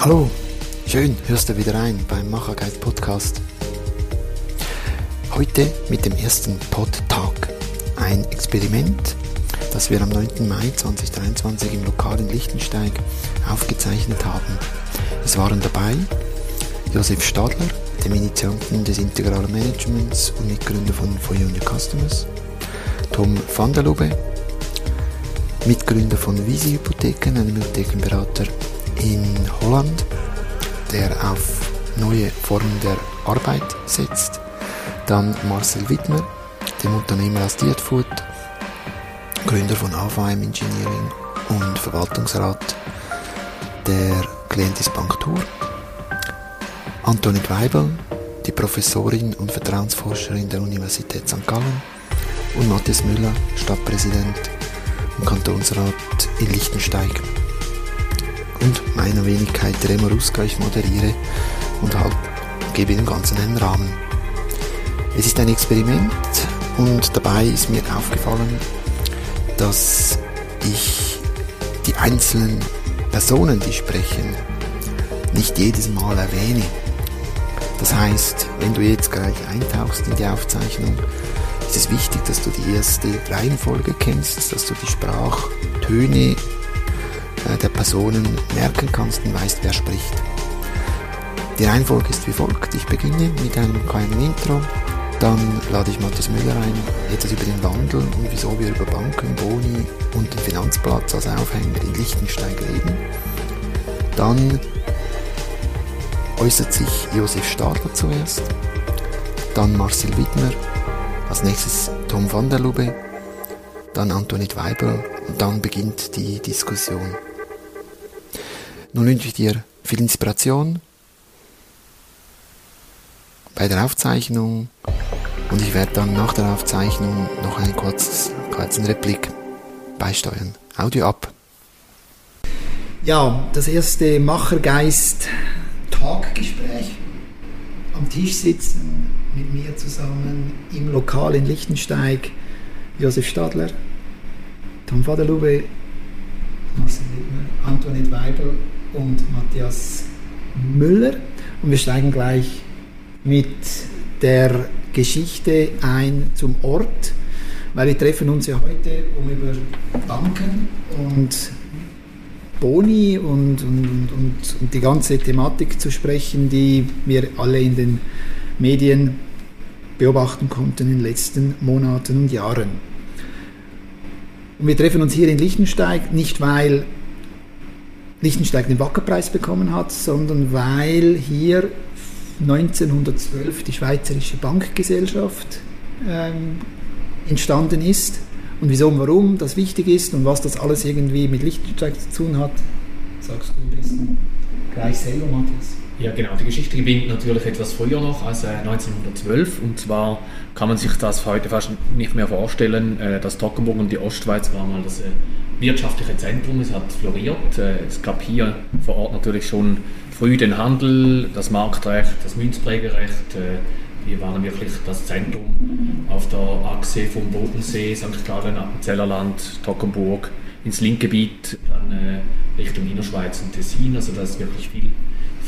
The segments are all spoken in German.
Hallo, schön, hörst du wieder rein beim Machergeist Podcast. Heute mit dem ersten Pod-Tag. Ein Experiment, das wir am 9. Mai 2023 im Lokal in Lichtensteig aufgezeichnet haben. Es waren dabei Josef Stadler, dem Initianten des integralen Managements und Mitgründer von For Your Customers, Tom van der Lube, Mitgründer von Visi Hypotheken, einem Hypothekenberater in Holland, der auf neue Formen der Arbeit setzt. Dann Marcel Wittmer, dem Unternehmer aus Dietfood, Gründer von AVM Engineering und Verwaltungsrat der Clientis Bank Tour. Antonin Weibel, die Professorin und Vertrauensforscherin der Universität St. Gallen und Matthias Müller, Stadtpräsident im Kantonsrat in Liechtensteig und meiner Wenigkeit Remo Ruska. Ich moderiere und halt gebe dem Ganzen einen Rahmen. Es ist ein Experiment und dabei ist mir aufgefallen, dass ich die einzelnen Personen, die sprechen, nicht jedes Mal erwähne. Das heißt, wenn du jetzt gleich eintauchst in die Aufzeichnung, ist es wichtig, dass du die erste Reihenfolge kennst, dass du die Sprachtöne der Personen merken kannst und weißt, wer spricht. Die Reihenfolge ist wie folgt. Ich beginne mit einem kleinen Intro, dann lade ich Matthias Müller ein, etwas über den Wandel und wieso wir über Banken, Boni und den Finanzplatz als Aufhänger in Liechtenstein reden. Dann äußert sich Josef Stadler zuerst, dann Marcel Wittmer, als nächstes Tom van der Lube, dann Antonit Weibel und dann beginnt die Diskussion. Nun wünsche ich dir viel Inspiration bei der Aufzeichnung und ich werde dann nach der Aufzeichnung noch einen kurzes, kurzen Replik beisteuern. Audio ab. Ja, das erste Machergeist-Taggespräch. Am Tisch sitzen mit mir zusammen im Lokal in Lichtensteig Josef Stadler, Tom Vaderlube, Marcel Wittmer, Antoinette Weibel und Matthias Müller. Und wir steigen gleich mit der Geschichte ein zum Ort, weil wir treffen uns ja heute, um über Banken und Boni und, und, und, und die ganze Thematik zu sprechen, die wir alle in den Medien beobachten konnten in den letzten Monaten und Jahren. Und wir treffen uns hier in Liechtensteig nicht, weil Liechtensteig den Wackerpreis bekommen hat, sondern weil hier 1912 die Schweizerische Bankgesellschaft ähm, entstanden ist. Und wieso und warum das wichtig ist und was das alles irgendwie mit Liechtensteig zu tun hat, sagst du ein bisschen gleich selber, Matthias. Ja, genau. Die Geschichte beginnt natürlich etwas früher noch, als äh, 1912. Und zwar kann man sich das heute fast nicht mehr vorstellen. Äh, das Toggenburg und die Ostschweiz war mal das äh, wirtschaftliche Zentrum. Es hat floriert. Äh, es gab hier vor Ort natürlich schon früh den Handel, das Marktrecht, das Münzprägerecht. Äh, wir waren wirklich das Zentrum auf der Achse vom Bodensee, St. Gallen, Appenzellerland, Toggenburg, ins Linkgebiet, dann äh, Richtung Innerschweiz und Tessin. Also da ist wirklich viel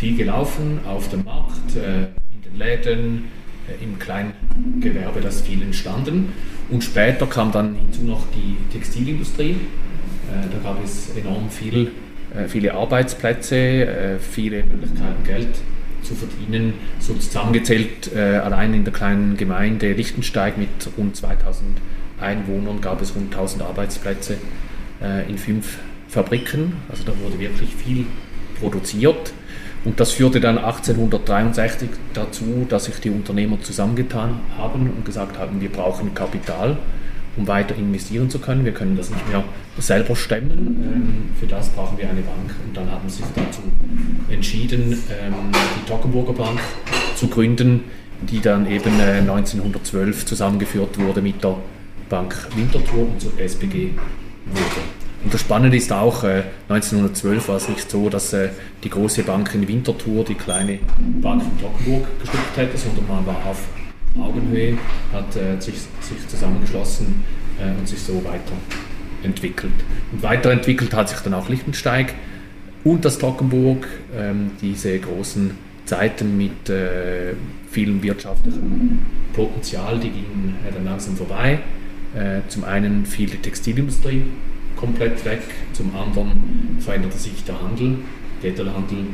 viel gelaufen auf dem Markt, äh, in den Läden, äh, im Kleingewerbe, das viel entstanden. Und später kam dann hinzu noch die Textilindustrie. Äh, da gab es enorm viel, viele Arbeitsplätze, viele Möglichkeiten, Geld zu verdienen. So zusammengezählt, allein in der kleinen Gemeinde Lichtensteig mit rund 2000 Einwohnern gab es rund 1000 Arbeitsplätze in fünf Fabriken. Also da wurde wirklich viel produziert. Und das führte dann 1863 dazu, dass sich die Unternehmer zusammengetan haben und gesagt haben, wir brauchen Kapital, um weiter investieren zu können. Wir können das nicht mehr selber stemmen. Ähm, für das brauchen wir eine Bank. Und dann haben sie sich dazu entschieden, ähm, die Toggenburger Bank zu gründen, die dann eben 1912 äh, zusammengeführt wurde mit der Bank Winterthur und zur SBG wurde. Und das Spannende ist auch, äh, 1912 war es nicht so, dass äh, die große Bank in Winterthur die kleine Bank in Toggenburg geschluckt hätte, sondern man war auf Augenhöhe, hat äh, sich, sich zusammengeschlossen äh, und sich so weiterentwickelt. Und weiterentwickelt hat sich dann auch Liechtensteig. und das Toggenburg, ähm, diese großen Zeiten mit äh, vielem wirtschaftlichem Potenzial, die gingen äh, dann langsam vorbei. Äh, zum einen fiel die Textilindustrie komplett weg, zum anderen veränderte sich der Handel, der Detailhandel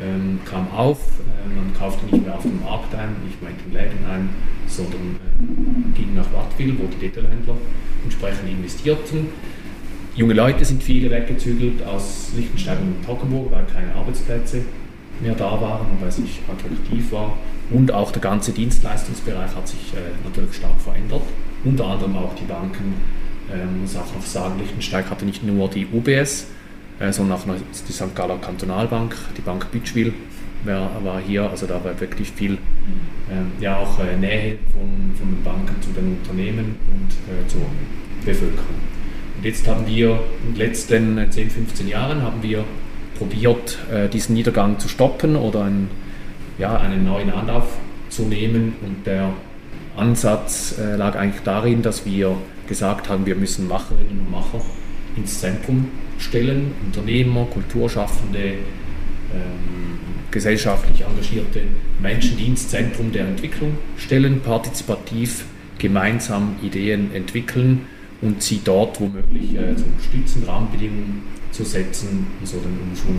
ähm, kam auf, äh, man kaufte nicht mehr auf dem Markt ein, nicht mehr in den Läden ein, sondern äh, ging nach Wattwil, wo die Detailhändler entsprechend investierten. Junge Leute sind viele weggezügelt aus Liechtenstein und Toggenburg, weil keine Arbeitsplätze mehr da waren und weil es nicht attraktiv war. Und auch der ganze Dienstleistungsbereich hat sich äh, natürlich stark verändert. Unter anderem auch die Banken. Ähm, muss auch noch sagen, Liechtenstein hatte nicht nur die UBS, äh, sondern auch die St. Galler Kantonalbank, die Bank Bütschwil war, hier. Also da war wirklich viel, äh, ja auch äh, Nähe von, von den Banken zu den Unternehmen und äh, zur Bevölkerung. Und jetzt haben wir in den letzten 10, 15 Jahren haben wir probiert, äh, diesen Niedergang zu stoppen oder einen, ja, einen neuen Anlauf zu nehmen. Und der Ansatz äh, lag eigentlich darin, dass wir gesagt haben, wir müssen Macherinnen und Macher ins Zentrum stellen, Unternehmer, Kulturschaffende, ähm, gesellschaftlich engagierte Menschen, die der Entwicklung stellen, partizipativ gemeinsam Ideen entwickeln und sie dort womöglich äh, zu unterstützen, Rahmenbedingungen zu setzen, um so den Umschwung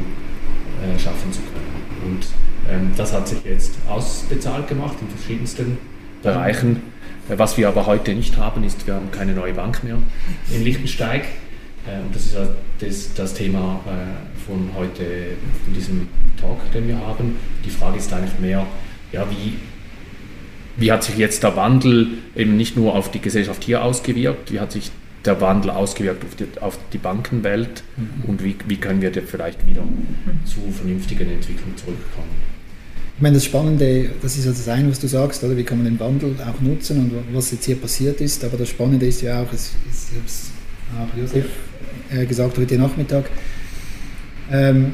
äh, schaffen zu können. Und ähm, das hat sich jetzt ausbezahlt gemacht in verschiedensten Bereichen. Äh, was wir aber heute nicht haben, ist, wir haben keine neue Bank mehr in Liechtensteig. Äh, und das ist ja das, das Thema äh, von heute, von diesem Talk, den wir haben. Die Frage ist eigentlich mehr, ja, wie, wie hat sich jetzt der Wandel eben nicht nur auf die Gesellschaft hier ausgewirkt, wie hat sich der Wandel ausgewirkt auf die, auf die Bankenwelt mhm. und wie, wie können wir da vielleicht wieder mhm. zu vernünftigen Entwicklungen zurückkommen? Ich meine, das Spannende, das ist ja das eine, was du sagst, oder? wie kann man den Wandel auch nutzen und was jetzt hier passiert ist, aber das Spannende ist ja auch, es, es, es auch Josef äh, gesagt heute Nachmittag, ähm,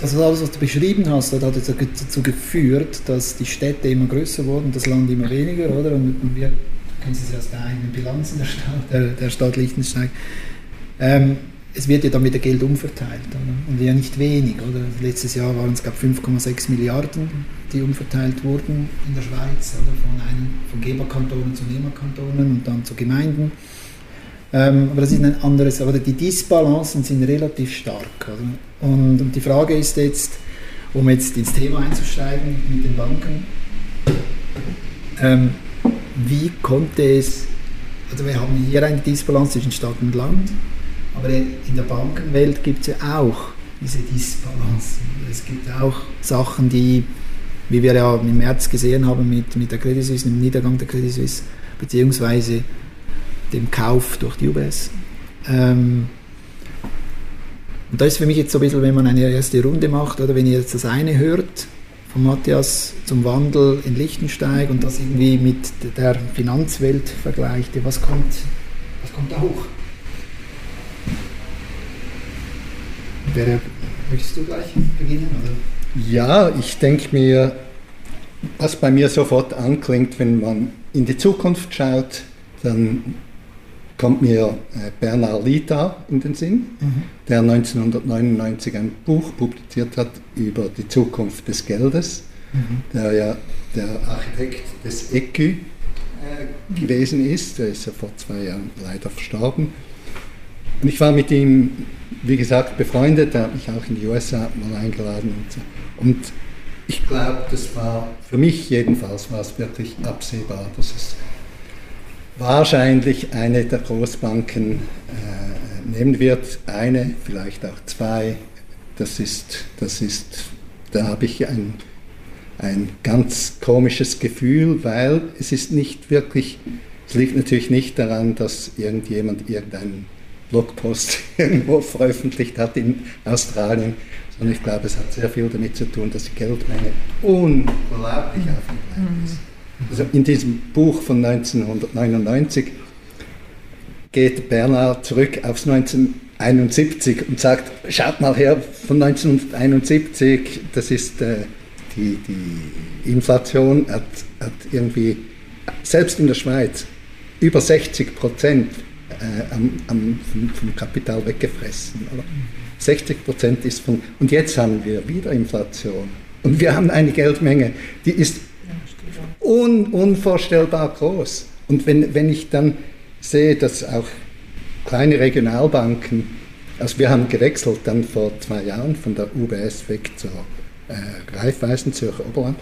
das alles, was du beschrieben hast, hat dazu geführt, dass die Städte immer größer wurden, das Land immer weniger, oder? Und, und wir kennen es aus der eigenen Bilanz der Stadt, der, der Stadt Liechtenstein. Ähm, es wird ja dann wieder Geld umverteilt oder? und ja nicht wenig. Oder? Letztes Jahr waren es 5,6 Milliarden, die umverteilt wurden in der Schweiz, oder? Von, einem, von Geberkantonen zu Nehmerkantonen und dann zu Gemeinden. Ähm, aber das ist ein anderes, aber die Disbalancen sind relativ stark. Und, und, die Frage ist jetzt, um jetzt ins Thema einzusteigen mit den Banken, ähm, wie konnte es, also wir haben hier eine Disbalance zwischen Stadt und Land, aber in der Bankenwelt gibt es ja auch diese Disbalance. Es gibt auch Sachen, die, wie wir ja im März gesehen haben mit, mit der Credit Suisse, dem Niedergang der Credit Suisse, beziehungsweise dem Kauf durch die UBS. Ähm, und da ist für mich jetzt so ein bisschen, wenn man eine erste Runde macht, oder wenn ihr jetzt das eine hört, von Matthias zum Wandel in Liechtenstein und das irgendwie mit der Finanzwelt vergleicht, was kommt, was kommt da hoch? Wer, möchtest du gleich beginnen? Oder? Ja, ich denke mir, was bei mir sofort anklingt, wenn man in die Zukunft schaut, dann kommt mir äh, Bernard Lita in den Sinn, mhm. der 1999 ein Buch publiziert hat über die Zukunft des Geldes, mhm. der ja der Architekt des ECU äh, gewesen ist. Der ist ja vor zwei Jahren leider verstorben. Und ich war mit ihm, wie gesagt, befreundet. Er hat mich auch in die USA mal eingeladen. Und, so. und ich glaube, das war für mich jedenfalls war es wirklich absehbar, dass es wahrscheinlich eine der Großbanken äh, nehmen wird. Eine, vielleicht auch zwei. Das ist, das ist da habe ich ein, ein ganz komisches Gefühl, weil es ist nicht wirklich, es liegt natürlich nicht daran, dass irgendjemand irgendeinen Blogpost irgendwo veröffentlicht hat in Australien, sondern ich glaube, es hat sehr viel damit zu tun, dass die Geldmenge unglaublich aufgebleibt ist. Also in diesem Buch von 1999 geht Bernhard zurück aufs 1971 und sagt, schaut mal her, von 1971, das ist äh, die, die Inflation, hat, hat irgendwie, selbst in der Schweiz, über 60 Prozent äh, am, am, vom, vom, Kapital weggefressen. Oder? 60 Prozent ist von, und jetzt haben wir wieder Inflation. Und wir haben eine Geldmenge, die ist un, unvorstellbar groß. Und wenn, wenn ich dann sehe, dass auch kleine Regionalbanken, also wir haben gewechselt dann vor zwei Jahren von der UBS weg zur äh, Raiffeisen Zürcher Oberland,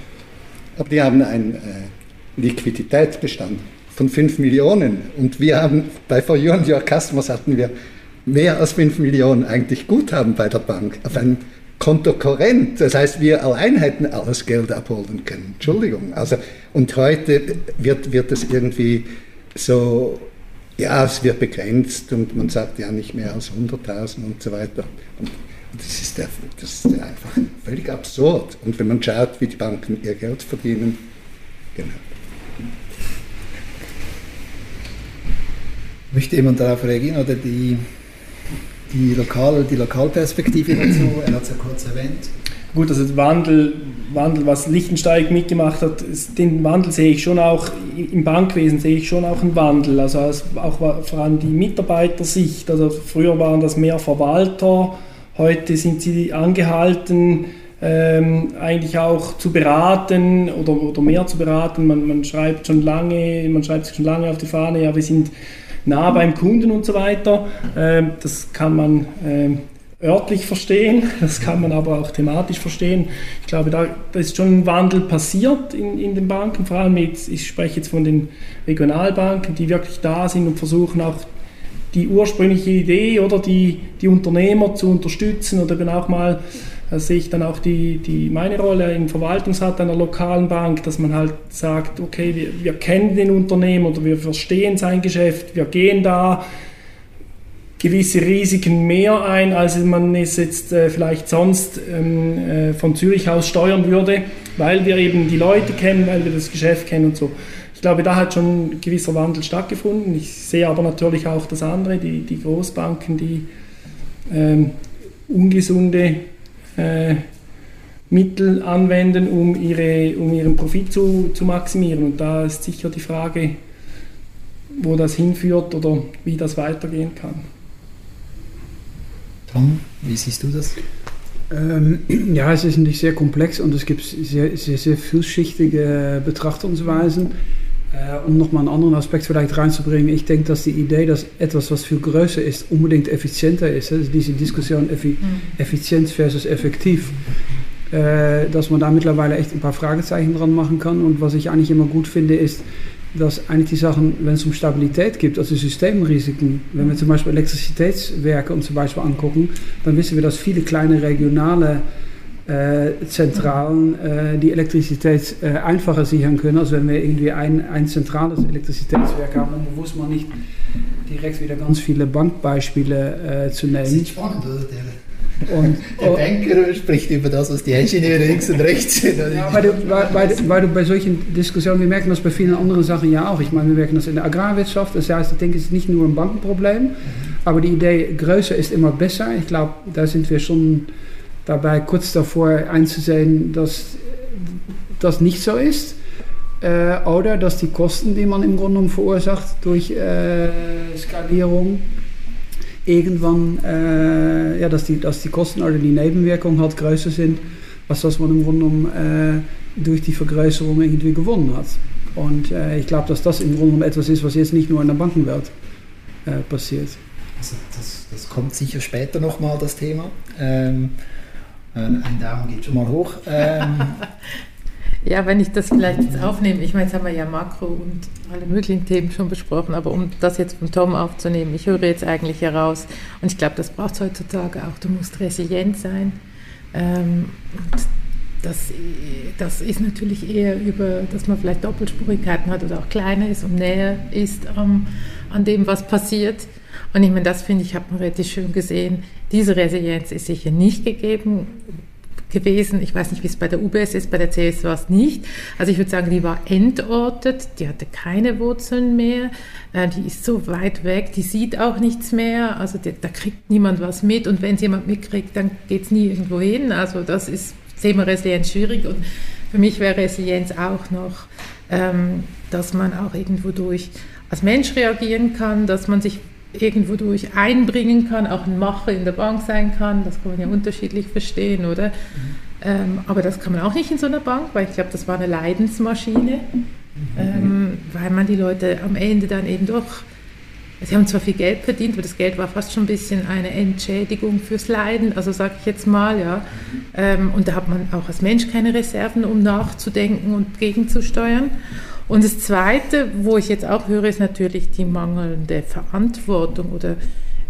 aber die haben einen äh, Liquiditätsbestand von 5 Millionen und wir haben bei For You and Your Customers hatten wir mehr als 5 Millionen eigentlich Guthaben bei der Bank auf einem Konto korrent. Das heißt, wir allein hätten alles Geld abholen können. Entschuldigung. Also, und heute wird, wird es irgendwie so, ja, es wird begrenzt und man sagt ja nicht mehr als 100.000 und so weiter. Und das ist, der, das ist einfach völlig absurd. Und wenn man schaut, wie die Banken ihr Geld verdienen, genau. Möchte jemand darauf reagieren oder die, die, Lokal, die Lokalperspektive dazu? Er hat es ja kurz erwähnt. Gut, also Wandel, Wandel, was Lichtensteig mitgemacht hat, ist, den Wandel sehe ich schon auch, im Bankwesen sehe ich schon auch einen Wandel, also als, auch vor allem die Mitarbeitersicht, also früher waren das mehr Verwalter, heute sind sie angehalten, ähm, eigentlich auch zu beraten oder, oder mehr zu beraten. Man, man schreibt schon lange, man schreibt sich schon lange auf die Fahne, ja, wir sind nah beim Kunden und so weiter. Ähm, das kann man ähm, örtlich verstehen, das kann man aber auch thematisch verstehen. Ich glaube, da, da ist schon ein Wandel passiert in, in den Banken, vor allem jetzt, ich spreche jetzt von den Regionalbanken, die wirklich da sind und versuchen auch die ursprüngliche Idee oder die, die Unternehmer zu unterstützen oder eben auch mal da sehe ich dann auch die, die, meine Rolle im Verwaltungsrat einer lokalen Bank, dass man halt sagt, okay, wir, wir kennen den Unternehmer oder wir verstehen sein Geschäft, wir gehen da gewisse Risiken mehr ein, als man es jetzt äh, vielleicht sonst ähm, äh, von Zürich aus steuern würde, weil wir eben die Leute kennen, weil wir das Geschäft kennen und so. Ich glaube, da hat schon ein gewisser Wandel stattgefunden. Ich sehe aber natürlich auch das andere, die, die Großbanken, die ähm, ungesunde äh, Mittel anwenden, um, ihre, um ihren Profit zu, zu maximieren. Und da ist sicher die Frage, wo das hinführt oder wie das weitergehen kann. Tom, wie siehst du das? Ähm, ja, es ist natürlich sehr komplex und es gibt sehr, sehr, sehr vielschichtige Betrachtungsweisen. Äh, um nochmal einen anderen Aspekt vielleicht reinzubringen, ich denke, dass die Idee, dass etwas, was viel größer ist, unbedingt effizienter ist, also diese Diskussion Effi mhm. Effizienz versus effektiv, äh, dass man da mittlerweile echt ein paar Fragezeichen dran machen kann. Und was ich eigentlich immer gut finde, ist, dass eigentlich die Sachen, wenn es um Stabilität geht, also Systemrisiken, wenn wir zum Beispiel Elektrizitätswerke uns zum Beispiel angucken, dann wissen wir, dass viele kleine regionale Zentralen äh, die Elektrizität äh, einfacher sichern können, als wenn wir irgendwie ein, ein zentrales Elektrizitätswerk haben. Da muss man nicht direkt wieder ganz viele Bankbeispiele äh, zu nehmen. Das ist spannend, oder? Der, und, der Banker spricht über das, was die Ingenieure links und rechts sind. Ja, weil, du, weil, weil, weil, du bei solchen Diskussionen, wir merken das bei vielen anderen Sachen ja auch. Ich meine, wir merken das in der Agrarwirtschaft. Das heißt, ich denke, es ist nicht nur ein Bankenproblem, mhm. aber die Idee, größer ist immer besser. Ich glaube, da sind wir schon dabei kurz davor einzusehen, dass das nicht so ist. Äh, oder dass die Kosten, die man im Grunde genommen verursacht durch äh, Skalierung, irgendwann, äh, ja, dass die, dass die Kosten oder die Nebenwirkungen halt größer sind, als das man im Grunde genommen äh, durch die Vergrößerung irgendwie gewonnen hat. Und äh, ich glaube, dass das im Grunde genommen etwas ist, was jetzt nicht nur in der Bankenwelt äh, passiert. Also das, das, kommt sicher später nochmal, das Thema. Ähm, äh, ein Daumen geht schon mal hoch. Ähm. ja, wenn ich das vielleicht jetzt aufnehme, ich meine, jetzt haben wir ja Makro und alle möglichen Themen schon besprochen, aber um das jetzt von Tom aufzunehmen, ich höre jetzt eigentlich heraus, und ich glaube, das braucht es heutzutage auch, du musst resilient sein. Ähm, das, das ist natürlich eher über, dass man vielleicht Doppelspurigkeiten hat oder auch kleiner ist und näher ist ähm, an dem, was passiert. Und ich meine, das finde ich, hat man relativ schön gesehen. Diese Resilienz ist sicher nicht gegeben gewesen. Ich weiß nicht, wie es bei der UBS ist, bei der CS war es nicht. Also ich würde sagen, die war entortet, die hatte keine Wurzeln mehr, äh, die ist so weit weg, die sieht auch nichts mehr, also die, da kriegt niemand was mit und wenn es jemand mitkriegt, dann geht es nie irgendwo hin. Also das ist Thema Resilienz schwierig und für mich wäre Resilienz auch noch, ähm, dass man auch irgendwo durch als Mensch reagieren kann, dass man sich irgendwo durch einbringen kann, auch ein Macher in der Bank sein kann. Das kann man ja unterschiedlich verstehen, oder? Mhm. Ähm, aber das kann man auch nicht in so einer Bank, weil ich glaube, das war eine Leidensmaschine, mhm. ähm, weil man die Leute am Ende dann eben doch, sie haben zwar viel Geld verdient, aber das Geld war fast schon ein bisschen eine Entschädigung fürs Leiden, also sage ich jetzt mal, ja. Ähm, und da hat man auch als Mensch keine Reserven, um nachzudenken und gegenzusteuern. Und das Zweite, wo ich jetzt auch höre, ist natürlich die mangelnde Verantwortung oder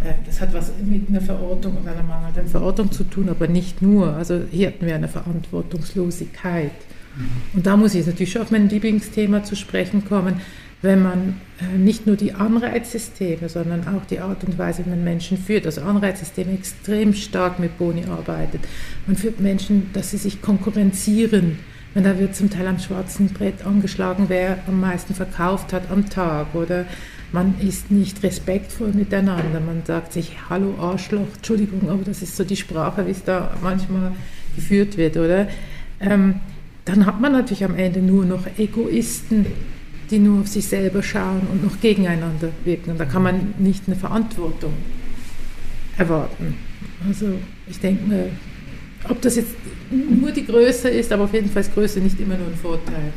äh, das hat was mit einer Verordnung oder einer mangelnden Verordnung zu tun, aber nicht nur. Also hier hatten wir eine Verantwortungslosigkeit. Mhm. Und da muss ich natürlich schon auf mein Lieblingsthema zu sprechen kommen, wenn man äh, nicht nur die Anreizsysteme, sondern auch die Art und Weise, wie man Menschen führt, also Anreizsysteme extrem stark mit Boni arbeitet. Man führt Menschen, dass sie sich konkurrenzieren und da wird zum Teil am schwarzen Brett angeschlagen, wer am meisten verkauft hat am Tag. Oder man ist nicht respektvoll miteinander. Man sagt sich, hallo Arschloch, Entschuldigung, aber das ist so die Sprache, wie es da manchmal geführt wird, oder? Ähm, dann hat man natürlich am Ende nur noch Egoisten, die nur auf sich selber schauen und noch gegeneinander wirken. Und da kann man nicht eine Verantwortung erwarten. Also ich denke mir, ob das jetzt nur die Größe ist, aber auf jeden Fall ist Größe nicht immer nur ein Vorteil.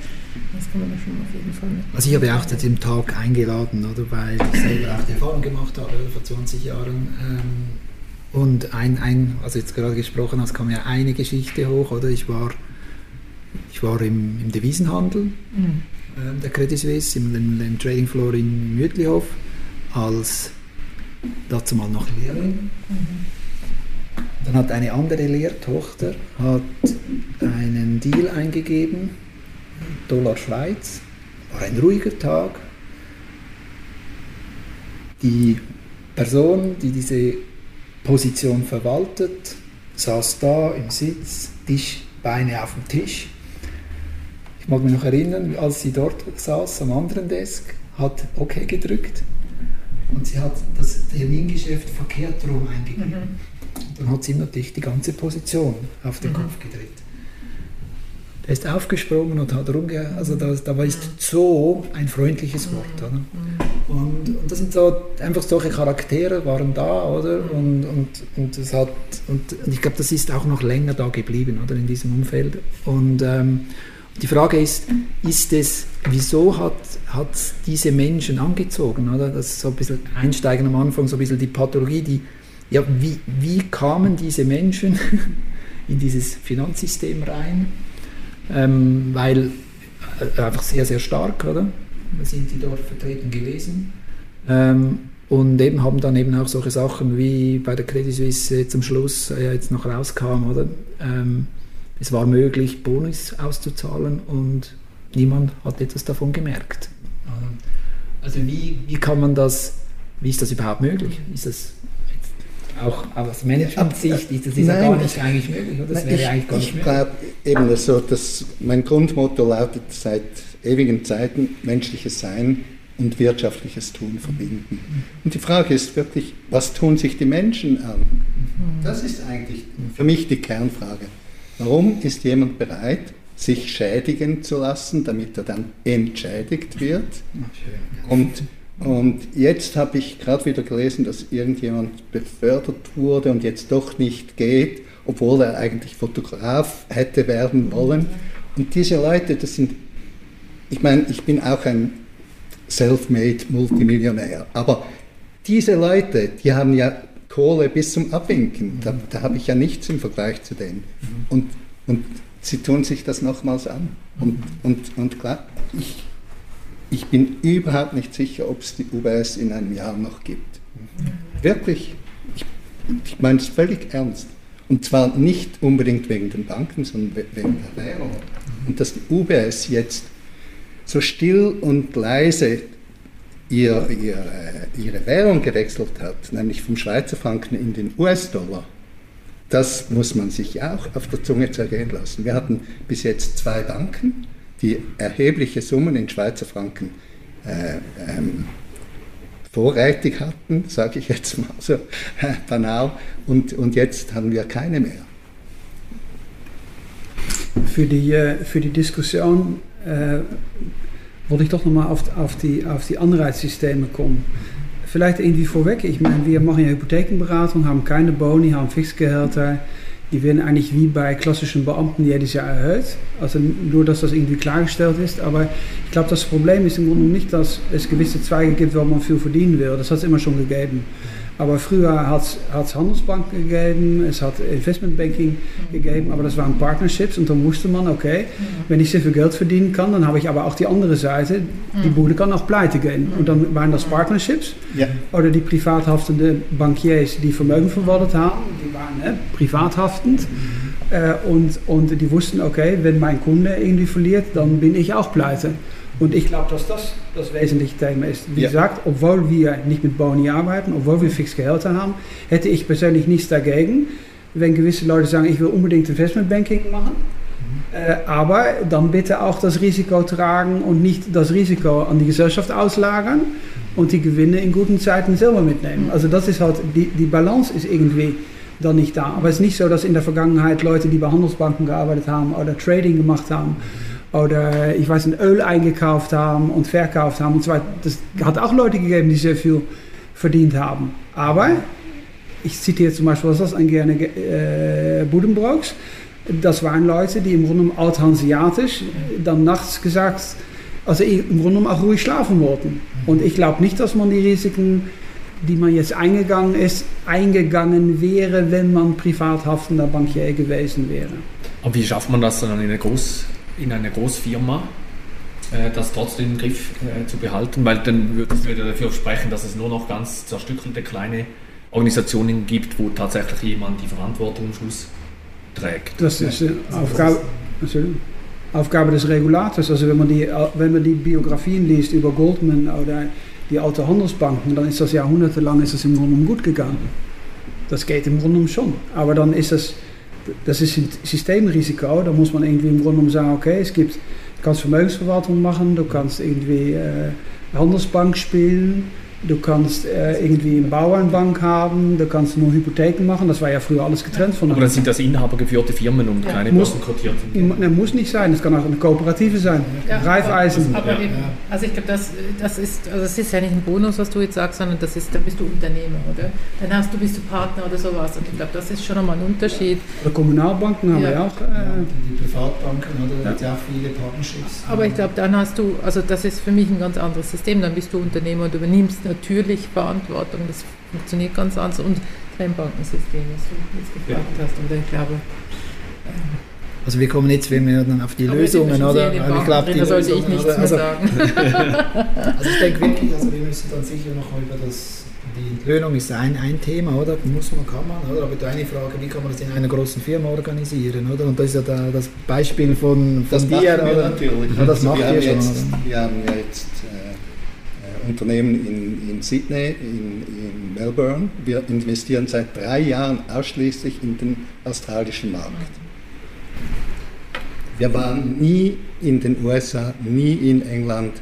Das kann man schon auf jeden Fall mit. Also ich habe auch zu dem Tag eingeladen, oder, weil ich selber auch die Erfahrung gemacht habe vor 20 Jahren. Ähm, und ein, ein, also jetzt gerade gesprochen hast, kam ja eine Geschichte hoch, oder? Ich war, ich war im, im Devisenhandel mhm. ähm, der Credit Suisse, im, im, im Trading Floor in Mütlihof, als dazu mal noch Lehrling. Mhm dann hat eine andere Lehrtochter hat einen Deal eingegeben, Dollar Schweiz, war ein ruhiger Tag. Die Person, die diese Position verwaltet, saß da im Sitz, Tisch, Beine auf dem Tisch. Ich mag mich noch erinnern, als sie dort saß am anderen Desk, hat OK gedrückt und sie hat das Termingeschäft verkehrt rum eingegeben. Mhm. Dann hat sie ihm natürlich die ganze Position auf den mhm. Kopf gedreht. Er ist aufgesprungen und hat rumge... Also da, da war ist so ein freundliches Wort. Oder? Mhm. Und, und das sind so einfach solche Charaktere waren da, oder? Und, und, und, das hat, und, ich glaube, das ist auch noch länger da geblieben, oder? In diesem Umfeld. Und ähm, die Frage ist, ist es, wieso hat, hat diese Menschen angezogen, oder? Das ist so ein bisschen einsteigen am Anfang, so ein bisschen die Pathologie, die ja, wie, wie kamen diese Menschen in dieses Finanzsystem rein? Ähm, weil äh, einfach sehr, sehr stark, oder? Sind die dort vertreten gewesen? Ähm, und eben haben dann eben auch solche Sachen wie bei der Credit Suisse zum Schluss äh, jetzt noch rauskam, oder? Ähm, es war möglich, Bonus auszuzahlen und niemand hat etwas davon gemerkt. Also wie, wie kann man das, wie ist das überhaupt möglich? Ist das auch aus Management-Sicht ist das ist ja gar nicht eigentlich möglich, oder? Das wäre ich, eigentlich gar nicht ich glaube eben so, dass mein Grundmotto lautet seit ewigen Zeiten menschliches Sein und wirtschaftliches Tun verbinden. Und die Frage ist wirklich, was tun sich die Menschen an? Das ist eigentlich für mich die Kernfrage. Warum ist jemand bereit, sich schädigen zu lassen, damit er dann entschädigt wird? Und und jetzt habe ich gerade wieder gelesen, dass irgendjemand befördert wurde und jetzt doch nicht geht, obwohl er eigentlich Fotograf hätte werden wollen. Und diese Leute, das sind, ich meine, ich bin auch ein self-made Multimillionär, aber diese Leute, die haben ja Kohle bis zum Abwinken. Da, da habe ich ja nichts im Vergleich zu denen. Und, und sie tun sich das nochmals an. Und, und, und klar, ich ich bin überhaupt nicht sicher, ob es die UBS in einem Jahr noch gibt. Wirklich, ich, ich meine es völlig ernst. Und zwar nicht unbedingt wegen den Banken, sondern wegen der Währung. Und dass die UBS jetzt so still und leise ihr, ihr, ihre Währung gewechselt hat, nämlich vom Schweizer Franken in den US-Dollar, das muss man sich auch auf der Zunge zergehen lassen. Wir hatten bis jetzt zwei Banken, die erhebliche Summen in Schweizer Franken äh, ähm, vorrätig hatten, sage ich jetzt mal so banal, und, und jetzt haben wir keine mehr. Für die, äh, für die Diskussion äh, wollte ich doch nochmal auf, auf, die, auf die Anreizsysteme kommen. vielleicht irgendwie vorweg. Ich meine, wir machen ja Hypothekenberatung, haben keine Boni, haben Fixgehälter. Die werden eigentlich wie bei klassischen Beamten jedes Jahr erhöht. Also nur, dass das irgendwie klargestellt ist. Aber ich glaube, das Problem ist im Grunde nicht, dass es gewisse Zweige gibt, wo man viel verdienen will. Das hat es immer schon gegeben. Aber früher hat es Handelsbanken gegeben, es hat Investmentbanking gegeben, aber das waren Partnerships und dann wusste man, okay, wenn ich sehr viel Geld verdienen kann, dann habe ich aber auch die andere Seite, die Bude kann auch pleite gehen. Und dann waren das Partnerships Ja. oder die privat haftende Bankiers, die Vermögen verwaltet haben, die waren ne, privat haftend. Äh, und, und die wussten, okay, wenn mein Kunde irgendwie verliert, dann bin ich auch pleite. Und ich glaube, dass das das wesentliche Thema ist. Wie Ja. gesagt, obwohl wir nicht mit Boni arbeiten, obwohl wir fix Gehälter haben, hätte ich persönlich nichts dagegen, wenn gewisse Leute sagen, ich will unbedingt Investmentbanking machen. Äh, aber dann bitte auch das Risiko tragen und nicht das Risiko an die Gesellschaft auslagern und die Gewinne in guten Zeiten selber mitnehmen. Also das ist halt, die, die Balance ist irgendwie dann nicht da. Aber es ist nicht so, dass in der Vergangenheit Leute, die bei Handelsbanken gearbeitet haben oder Trading gemacht haben oder ich weiß nicht, Öl eingekauft haben und verkauft haben und so weiter. Das hat auch Leute gegeben, die sehr viel verdient haben. Aber ich zitiere zum Beispiel, was das an gerne äh, Buddenbrooks. Das waren Leute, die im Grunde genommen althansiatisch dann nachts gesagt, also im Grunde genommen auch ruhig schlafen wollten. Und ich glaube nicht, dass man die Risiken, die man jetzt eingegangen ist, eingegangen wäre, wenn man privat haftender Bankier gewesen wäre. Aber wie schafft man das dann in einer, Groß, in einer Großfirma, äh, das trotzdem im Griff äh, zu behalten? Weil dann würde es wieder dafür sprechen, dass es nur noch ganz zerstückelte kleine Organisationen gibt, wo tatsächlich jemand die Verantwortung am Schluss trägt. Das ist äh, Aufgabe, Entschuldigung. Aufgabe des Regulators. Also wenn man, die, wenn man die Biografien liest über Goldman oder die alte Handelsbanken, dann ist das jahrhundertelang ist das im Grunde genommen gut gegangen. Das geht im Grunde genommen schon. Aber dann ist das, das ist ein Systemrisiko. Da muss man irgendwie im Grunde genommen sagen, okay, es gibt, du kannst Vermögensverwaltung machen, du kannst irgendwie äh, Handelsbank spielen, du kannst äh, irgendwie eine Bauernbank haben, du kannst nur Hypotheken machen. Das war ja früher alles getrennt Aber dann sind das inhabergeführte Firmen und Ja. keine Muss- börsenkotierten. Muss nicht sein, es kann auch eine Kooperative sein. Ja. Reifeisen. Aber Ja. eben, also ich glaube, das, das ist, also es ist ja nicht ein Bonus, was du jetzt sagst, sondern das ist, dann bist du Unternehmer, oder? Dann hast du, bist du Partner oder sowas. Und ich glaube, das ist schon nochmal ein Unterschied. Oder Kommunalbanken haben Ja. wir ja auch. Ja, Äh, die Privatbanken, oder? Ja auch viele Partnerships. Aber ich glaube, dann hast du, also das ist für mich ein ganz anderes System. Dann bist du Unternehmer und übernimmst natürlich Verantwortung. Das funktioniert ganz anders. Und Trennbankensystem, was du jetzt gefragt hast. Und ich glaube, Also wir kommen jetzt, wenn wir dann auf die aber Lösungen, oder? den Also ich glaube, die da sollte ich nichts also, sagen. also ich denke wirklich, also wir müssen dann sicher noch über das, die Löhnung ist ein, ein Thema, oder? Muss man, kann man, oder? Aber deine Frage, wie kann man das in einer großen Firma organisieren, oder? Und das ist ja da, das Beispiel von, von Das dir, machen wir oder? natürlich. Ja, das Also macht wir, ihr schon, jetzt, wir haben ja jetzt äh, Unternehmen in, in Sydney, in, in Melbourne. Wir investieren seit drei Jahren ausschließlich in den australischen Markt. Wir waren nie in den USA, nie in England.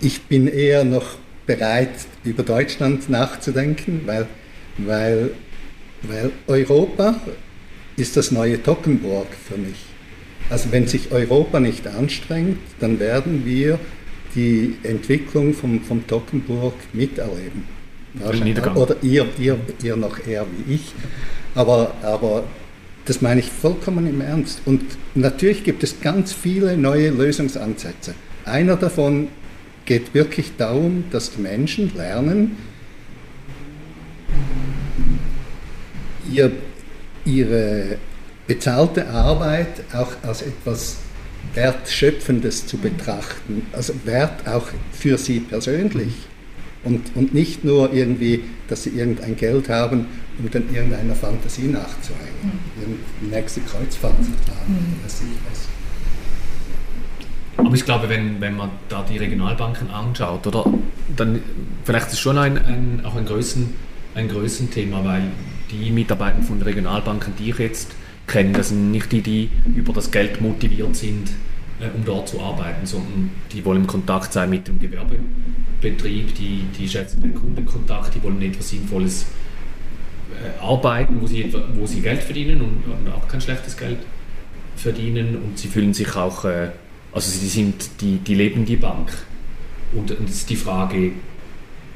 Ich bin eher noch bereit, über Deutschland nachzudenken, weil, weil, weil Europa ist das neue Toggenburg für mich. Also wenn sich Europa nicht anstrengt, dann werden wir die Entwicklung vom, vom Tockenburg miterleben. Oder ihr, ihr, ihr noch eher wie ich. Aber, aber das meine ich vollkommen im Ernst. Und natürlich gibt es ganz viele neue Lösungsansätze. Einer davon geht wirklich darum, dass die Menschen lernen, ihr, ihre bezahlte Arbeit auch als etwas Wertschöpfendes zu betrachten, also Wert auch für sie persönlich. Und, und nicht nur irgendwie, dass sie irgendein Geld haben, um dann irgendeiner Fantasie nachzuhängen. Die nächste Kreuzfahrt zu planen, weiß ich was. Aber ich glaube, wenn, wenn man da die Regionalbanken anschaut, oder, dann vielleicht ist es schon ein, ein, auch ein, Größen, ein Größenthema, weil die Mitarbeiter von Regionalbanken, die ich jetzt kenne, das sind nicht die, die über das Geld motiviert sind, äh, um dort zu arbeiten, sondern die wollen Kontakt sein mit dem Gewerbebetrieb, die, die schätzen den Kundenkontakt, die wollen etwas Sinnvolles äh, arbeiten, wo sie, wo sie Geld verdienen und, und auch kein schlechtes Geld verdienen und sie fühlen sich auch, äh, also sie sind, die, die leben die Bank. Und, es ist die Frage,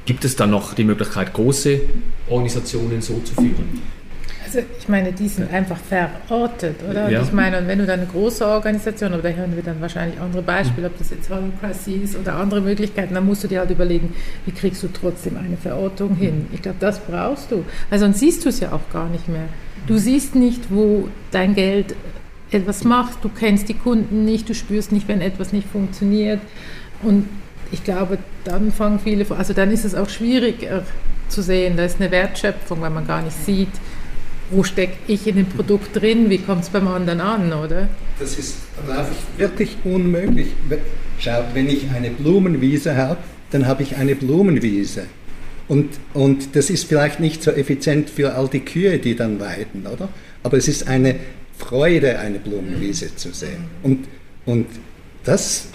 Gibt es dann noch die Möglichkeit, große Organisationen so zu führen? Also ich meine, die sind einfach verortet, oder? Ja. Und ich meine, und wenn du dann eine große Organisation, aber da hören wir dann wahrscheinlich andere Beispiele, ob das jetzt Holocracy ist oder andere Möglichkeiten, dann musst du dir halt überlegen, wie kriegst du trotzdem eine Verortung hin. Ich glaube, das brauchst du, weil sonst siehst du es ja auch gar nicht mehr. Du siehst nicht, wo dein Geld etwas macht, du kennst die Kunden nicht, du spürst nicht, wenn etwas nicht funktioniert. Und ich glaube, dann fangen viele, also dann ist es auch schwierig zu sehen, da ist eine Wertschöpfung, weil man gar nicht sieht, wo stecke ich in dem Produkt drin, wie kommt es beim anderen an, oder? Das ist, ich, wirklich unmöglich. Schau, wenn ich eine Blumenwiese habe, dann habe ich eine Blumenwiese. Und, und das ist vielleicht nicht so effizient für all die Kühe, die dann weiden, oder? Aber es ist eine Freude, eine Blumenwiese zu sehen. Und, und das,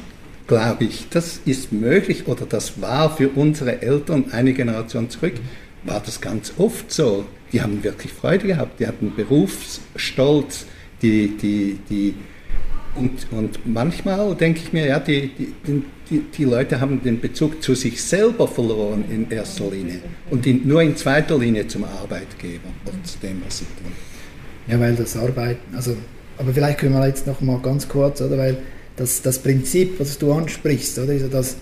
glaube ich, das ist möglich oder das war für unsere Eltern eine Generation zurück, war das ganz oft so. Die haben wirklich Freude gehabt, die hatten Berufsstolz, die, die, die, und, und manchmal denke ich mir, ja, die, die, die, die Leute haben den Bezug zu sich selber verloren in erster Linie und in, nur in zweiter Linie zum Arbeitgeber oder zu dem, was sie tun. Ja, weil das Arbeiten, also, aber vielleicht können wir jetzt noch mal ganz kurz, oder, weil das, das Prinzip, was du ansprichst, oder, ist ja das,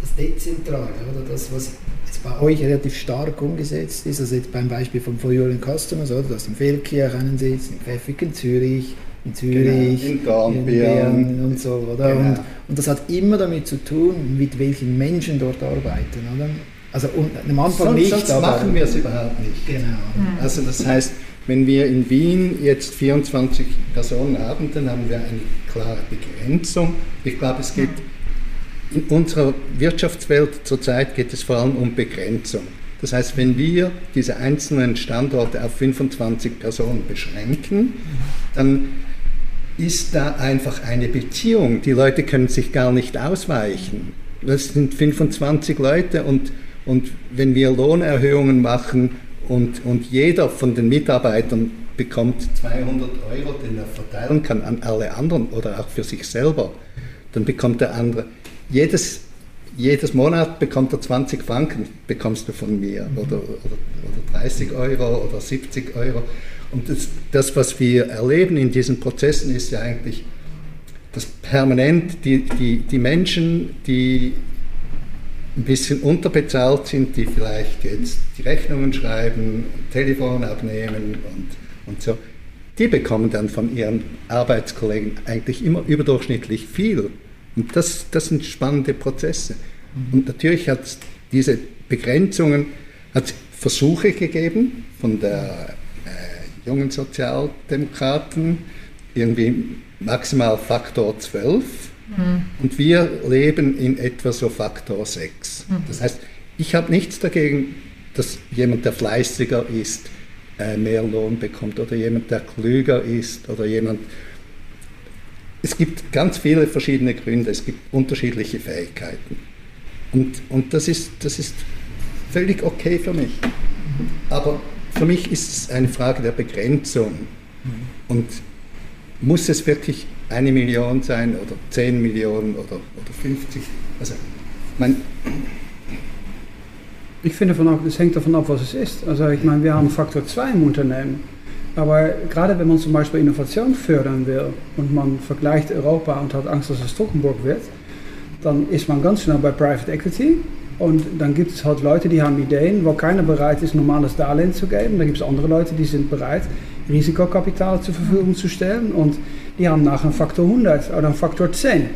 das Dezentrale, oder, das, was bei euch relativ stark umgesetzt ist, also jetzt beim Beispiel vom For Your Customers, oder, du hast in Feldkirch einen Sitz, in Pfäffik in Zürich, in Zürich, Genau, in. Bern und so, oder? Genau. Und, und das hat immer damit zu tun, mit welchen Menschen dort arbeiten, oder? Also und, am Anfang Sonst, nicht, sonst aber machen wir es überhaupt nicht. genau. Also das heißt, wenn wir in Wien jetzt 24 Personen haben, dann haben wir eine klare Begrenzung. Ich glaube, es geht in unserer Wirtschaftswelt zurzeit geht es vor allem um Begrenzung. Das heißt, wenn wir diese einzelnen Standorte auf 25 Personen beschränken, dann ist da einfach eine Beziehung. Die Leute können sich gar nicht ausweichen. Das sind 25 Leute und, und wenn wir Lohnerhöhungen machen und, und jeder von den Mitarbeitern bekommt 200 Euro, den er verteilen kann an alle anderen oder auch für sich selber, dann bekommt der andere jedes, jedes Monat bekommt er 20 Franken, bekommst du von mir, oder, oder, oder 30 Euro oder 70 Euro. Und das, das, was wir erleben in diesen Prozessen, ist ja eigentlich, dass permanent die, die, die Menschen, die ein bisschen unterbezahlt sind, die vielleicht jetzt die Rechnungen schreiben, Telefon abnehmen und, und so, die bekommen dann von ihren Arbeitskollegen eigentlich immer überdurchschnittlich viel. Und das, das sind spannende Prozesse. Und natürlich hat es diese Begrenzungen, hat Versuche gegeben von der äh, jungen Sozialdemokraten, irgendwie maximal Faktor 12. Und wir leben in etwa so Faktor 6. Das heißt, ich habe nichts dagegen, dass jemand, der fleißiger ist, äh, mehr Lohn bekommt oder jemand, der klüger ist oder jemand. Es gibt ganz viele verschiedene Gründe, es gibt unterschiedliche Fähigkeiten. Und, und das, ist, das ist völlig okay für mich. Aber für mich ist es eine Frage der Begrenzung. Und muss es wirklich eine Million sein oder 10 Millionen oder, oder 50? Also, mein, Ich finde, es hängt davon ab, was es ist. Also ich meine, wir haben Faktor 2 im Unternehmen. Aber gerade wenn man zum Beispiel Innovation fördern will und man vergleicht Europa und hat Angst, dass es Trockenburg wird, dann ist man ganz schnell bei Private Equity. Und dann gibt es halt Leute, die haben Ideen, wo keiner bereit ist, normales Darlehen zu geben. Dann gibt es andere Leute, die sind bereit, Risikokapital zur Verfügung zu stellen. Und die haben nachher einen Faktor 100 oder einen Faktor 10.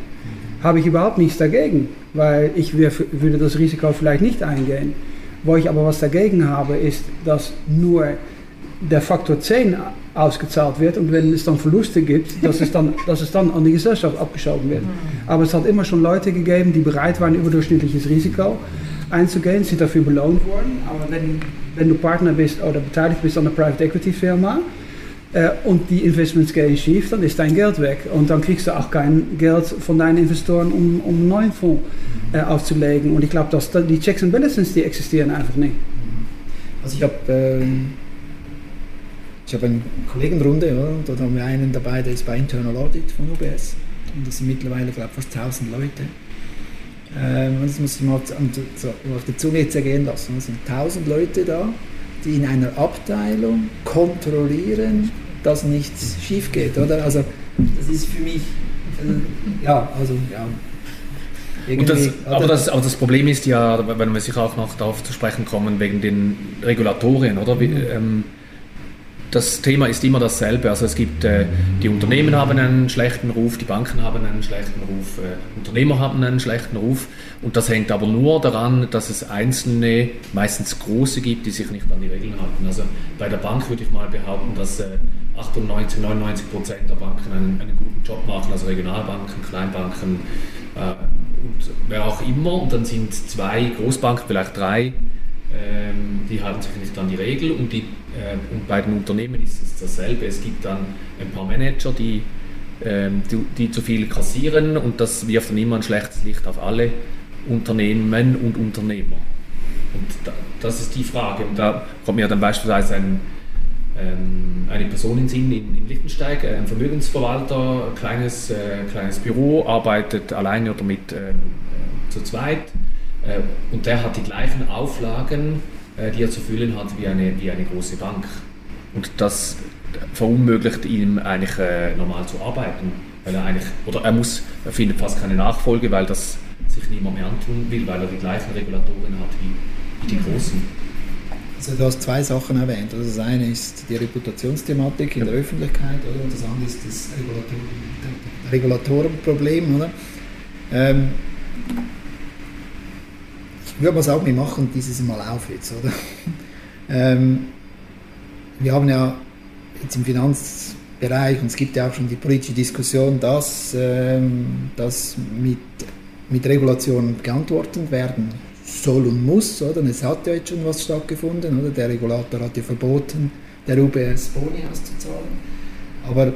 Habe ich überhaupt nichts dagegen, weil ich würde das Risiko vielleicht nicht eingehen. Wo ich aber was dagegen habe, ist, dass nur der Faktor 10 ausgezahlt wird und wenn es dann Verluste gibt, dass es dann, dass es dann an die Gesellschaft abgeschoben wird. Aber es hat immer schon Leute gegeben, die bereit waren, überdurchschnittliches Risiko einzugehen, sind dafür belohnt worden. Aber wenn, wenn du Partner bist oder beteiligt bist an einer Private Equity Firma äh, und die Investments gehen schief, dann ist dein Geld weg und dann kriegst du auch kein Geld von deinen Investoren, um, um einen neuen Fonds äh, aufzulegen. Und ich glaube, dass da- die Checks and Balances, die existieren einfach nicht. Also ich habe ähm, ich habe eine Kollegenrunde, ja, und dort haben wir einen dabei, der ist bei Internal Audit von UBS und das sind mittlerweile, glaube ich, fast 1000 Leute. ähm, das muss ich mal so auf der Zunge zergehen lassen. Es sind tausend Leute da, die in einer Abteilung kontrollieren, dass nichts schief geht, oder? Also das ist für mich, äh, ja, also ja. Das, aber, das, aber, das, Problem ist ja, wenn wir sich auch noch darauf zu sprechen kommen, wegen den Regulatorien, oder? Wie, ähm, das Thema ist immer dasselbe. Also es gibt, äh, die Unternehmen haben einen schlechten Ruf, die Banken haben einen schlechten Ruf, äh, Unternehmer haben einen schlechten Ruf. Und das hängt aber nur daran, dass es einzelne, meistens große gibt, die sich nicht an die Regeln halten. Also bei der Bank würde ich mal behaupten, dass äh, 98, 99 Prozent der Banken einen, einen, guten Job machen, also Regionalbanken, Kleinbanken äh, und wer auch immer. Und dann sind zwei Großbanken, vielleicht drei, die halten sich nicht an die Regel und, die, äh, und bei den Unternehmen ist es dasselbe. Es gibt dann ein paar Manager, die, ähm, die, die, zu viel kassieren und das wirft dann immer ein schlechtes Licht auf alle Unternehmen und Unternehmer. Und da, das ist die Frage. Und da kommt mir dann beispielsweise ein, ähm, eine Person in Sinn in, in Lichtensteig, äh, ein Vermögensverwalter, kleines, äh, kleines Büro, arbeitet alleine oder mit äh, zu zweit äh, und der hat die gleichen Auflagen, äh, die er zu füllen hat, wie eine, wie eine große Bank. Und das verunmöglicht ihm eigentlich äh, normal zu arbeiten. Weil er eigentlich, oder er muss, er findet fast keine Nachfolge, weil das sich niemand mehr antun will, weil er die gleichen Regulatoren hat wie, wie die Großen. Also du hast zwei Sachen erwähnt. Also das eine ist die Reputationsthematik in der Öffentlichkeit, oder? Und das andere ist das Regulator Regulatorenproblem, oder? Ähm, würde mal sagen, wir machen dieses Mal auf jetzt, oder? ähm, wir haben ja jetzt im Finanzbereich, und es gibt ja auch schon die politische Diskussion, dass ähm, das mit, mit Regulationen geantwortet werden soll und muss, oder? Und es hat ja jetzt schon was stattgefunden, oder? Der Regulator hat ja verboten, der UBS Boni auszuzahlen. Aber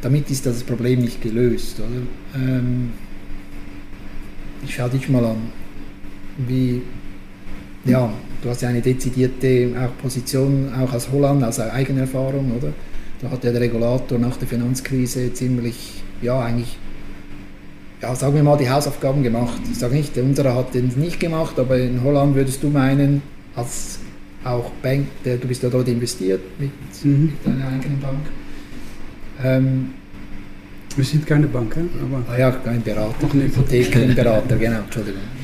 damit ist das Problem nicht gelöst, oder? Ähm, ich schaue dich mal an wie, ja, du hast ja eine dezidierte auch Position, auch aus Holland, aus eigener Erfahrung, oder? Da hat ja der Regulator nach der Finanzkrise ziemlich, ja, eigentlich, ja, sagen wir mal, die Hausaufgaben gemacht. Ich sage nicht, unserer hat den nicht gemacht, aber in Holland würdest du meinen, als auch Bank, der, du bist ja dort investiert mit, mhm. mit deiner eigenen Bank. Ähm, wir sind keine Bank, aber. Ah ja, kein Berater, Hypothekenberater, genau, Entschuldigung.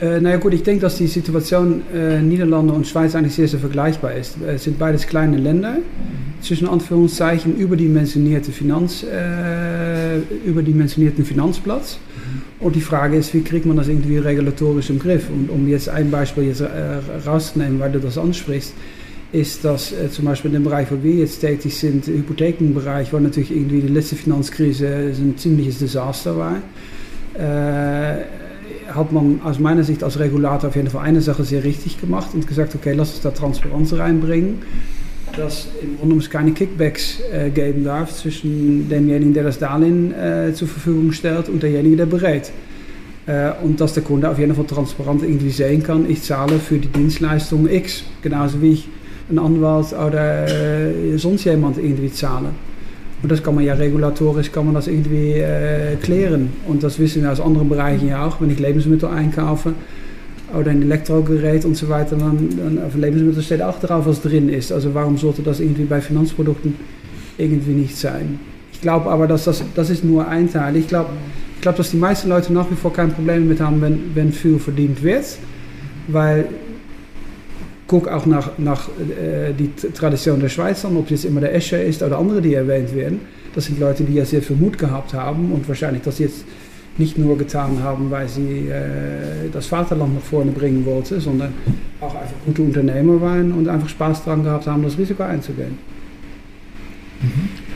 Äh, naja gut, ich denke, dass die Situation äh, Niederlande und Schweiz eigentlich sehr, sehr vergleichbar ist. Es sind beides kleine Länder, zwischen Anführungszeichen überdimensionierte Finanz, äh, überdimensionierten Finanzplatz. Und die Frage ist, wie kriegt man das irgendwie regulatorisch im Griff? Und um jetzt ein Beispiel jetzt, rauszunehmen, weil du das ansprichst, ist, dass äh, zum Beispiel in dem Bereich, wo wir jetzt tätig sind, Hypothekenbereich, wo natürlich irgendwie die letzte Finanzkrise ein ziemliches Desaster war. Äh, hat man aus meiner Sicht als Regulator auf jeden Fall eine Sache sehr richtig gemacht und gesagt, okay, lass uns da Transparenz reinbringen, dass im Grunde es keine Kickbacks äh, geben darf zwischen demjenigen, der das Darlehen äh, zur Verfügung stellt und derjenige, der berät. Äh, und dass der Kunde auf jeden Fall transparent irgendwie sehen kann, ich zahle für die Dienstleistung X, genauso wie ich ein Anwalt oder äh, sonst jemand irgendwie zahle. Und das kann man ja regulatorisch, kann man das irgendwie äh, klären. Und das wissen wir aus anderen Bereichen ja auch. Wenn ich Lebensmittel einkaufe oder ein Elektrogerät und so weiter, dann, dann auf Lebensmittel steht auch drauf, was drin ist. Also warum sollte das irgendwie bei Finanzprodukten irgendwie nicht sein? Ich glaube aber, dass das, das ist nur ein Teil. Ich glaube, ich glaub, dass die meisten Leute nach wie vor kein Problem damit haben, wenn, wenn viel verdient wird. Weil guck auch nach, nach äh, die Tradition der Schweiz an, ob es jetzt immer der Escher ist oder andere, die erwähnt werden. Das sind Leute, die ja sehr viel Mut gehabt haben und wahrscheinlich das jetzt nicht nur getan haben, weil sie äh, das Vaterland nach vorne bringen wollten, sondern auch einfach gute Unternehmer waren und einfach Spaß daran gehabt haben, das Risiko einzugehen. Mhm.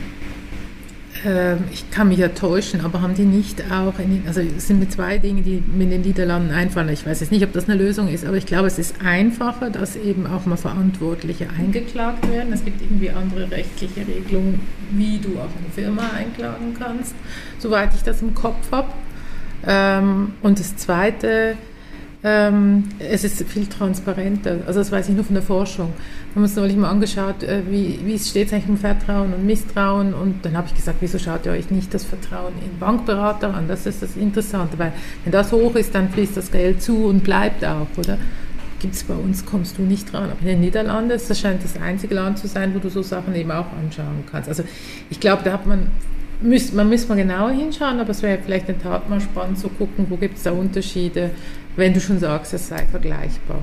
Ähm, ich kann mich ja täuschen, aber haben die nicht auch, in, also es sind mir zwei Dinge, die mir in den Niederlanden einfallen. Ich weiß jetzt nicht, ob das eine Lösung ist, aber ich glaube, es ist einfacher, dass eben auch mal Verantwortliche eingeklagt werden. Es gibt irgendwie andere rechtliche Regelungen, wie du auch eine Firma einklagen kannst, soweit ich das im Kopf habe. Ähm, und das Zweite, ähm, es ist viel transparenter. Also das weiß ich nur von der Forschung. Wir haben uns neulich mal angeschaut, äh, wie, wie steht es eigentlich um Vertrauen und Misstrauen. Und dann habe ich gesagt, wieso schaut ihr euch nicht das Vertrauen in Bankberater an? Das ist das Interessante, weil wenn das hoch ist, dann fließt das Geld zu und bleibt auch, oder? Gibt es bei uns, kommst du nicht dran. Aber in den Niederlanden, das scheint das einzige Land zu sein, wo du so Sachen eben auch anschauen kannst. Also ich glaube, da hat man müsste man müsste mal genauer hinschauen, aber es wäre vielleicht in der Tat mal spannend zu gucken, wo gibt es da Unterschiede, wenn du schon sagst, es sei vergleichbar.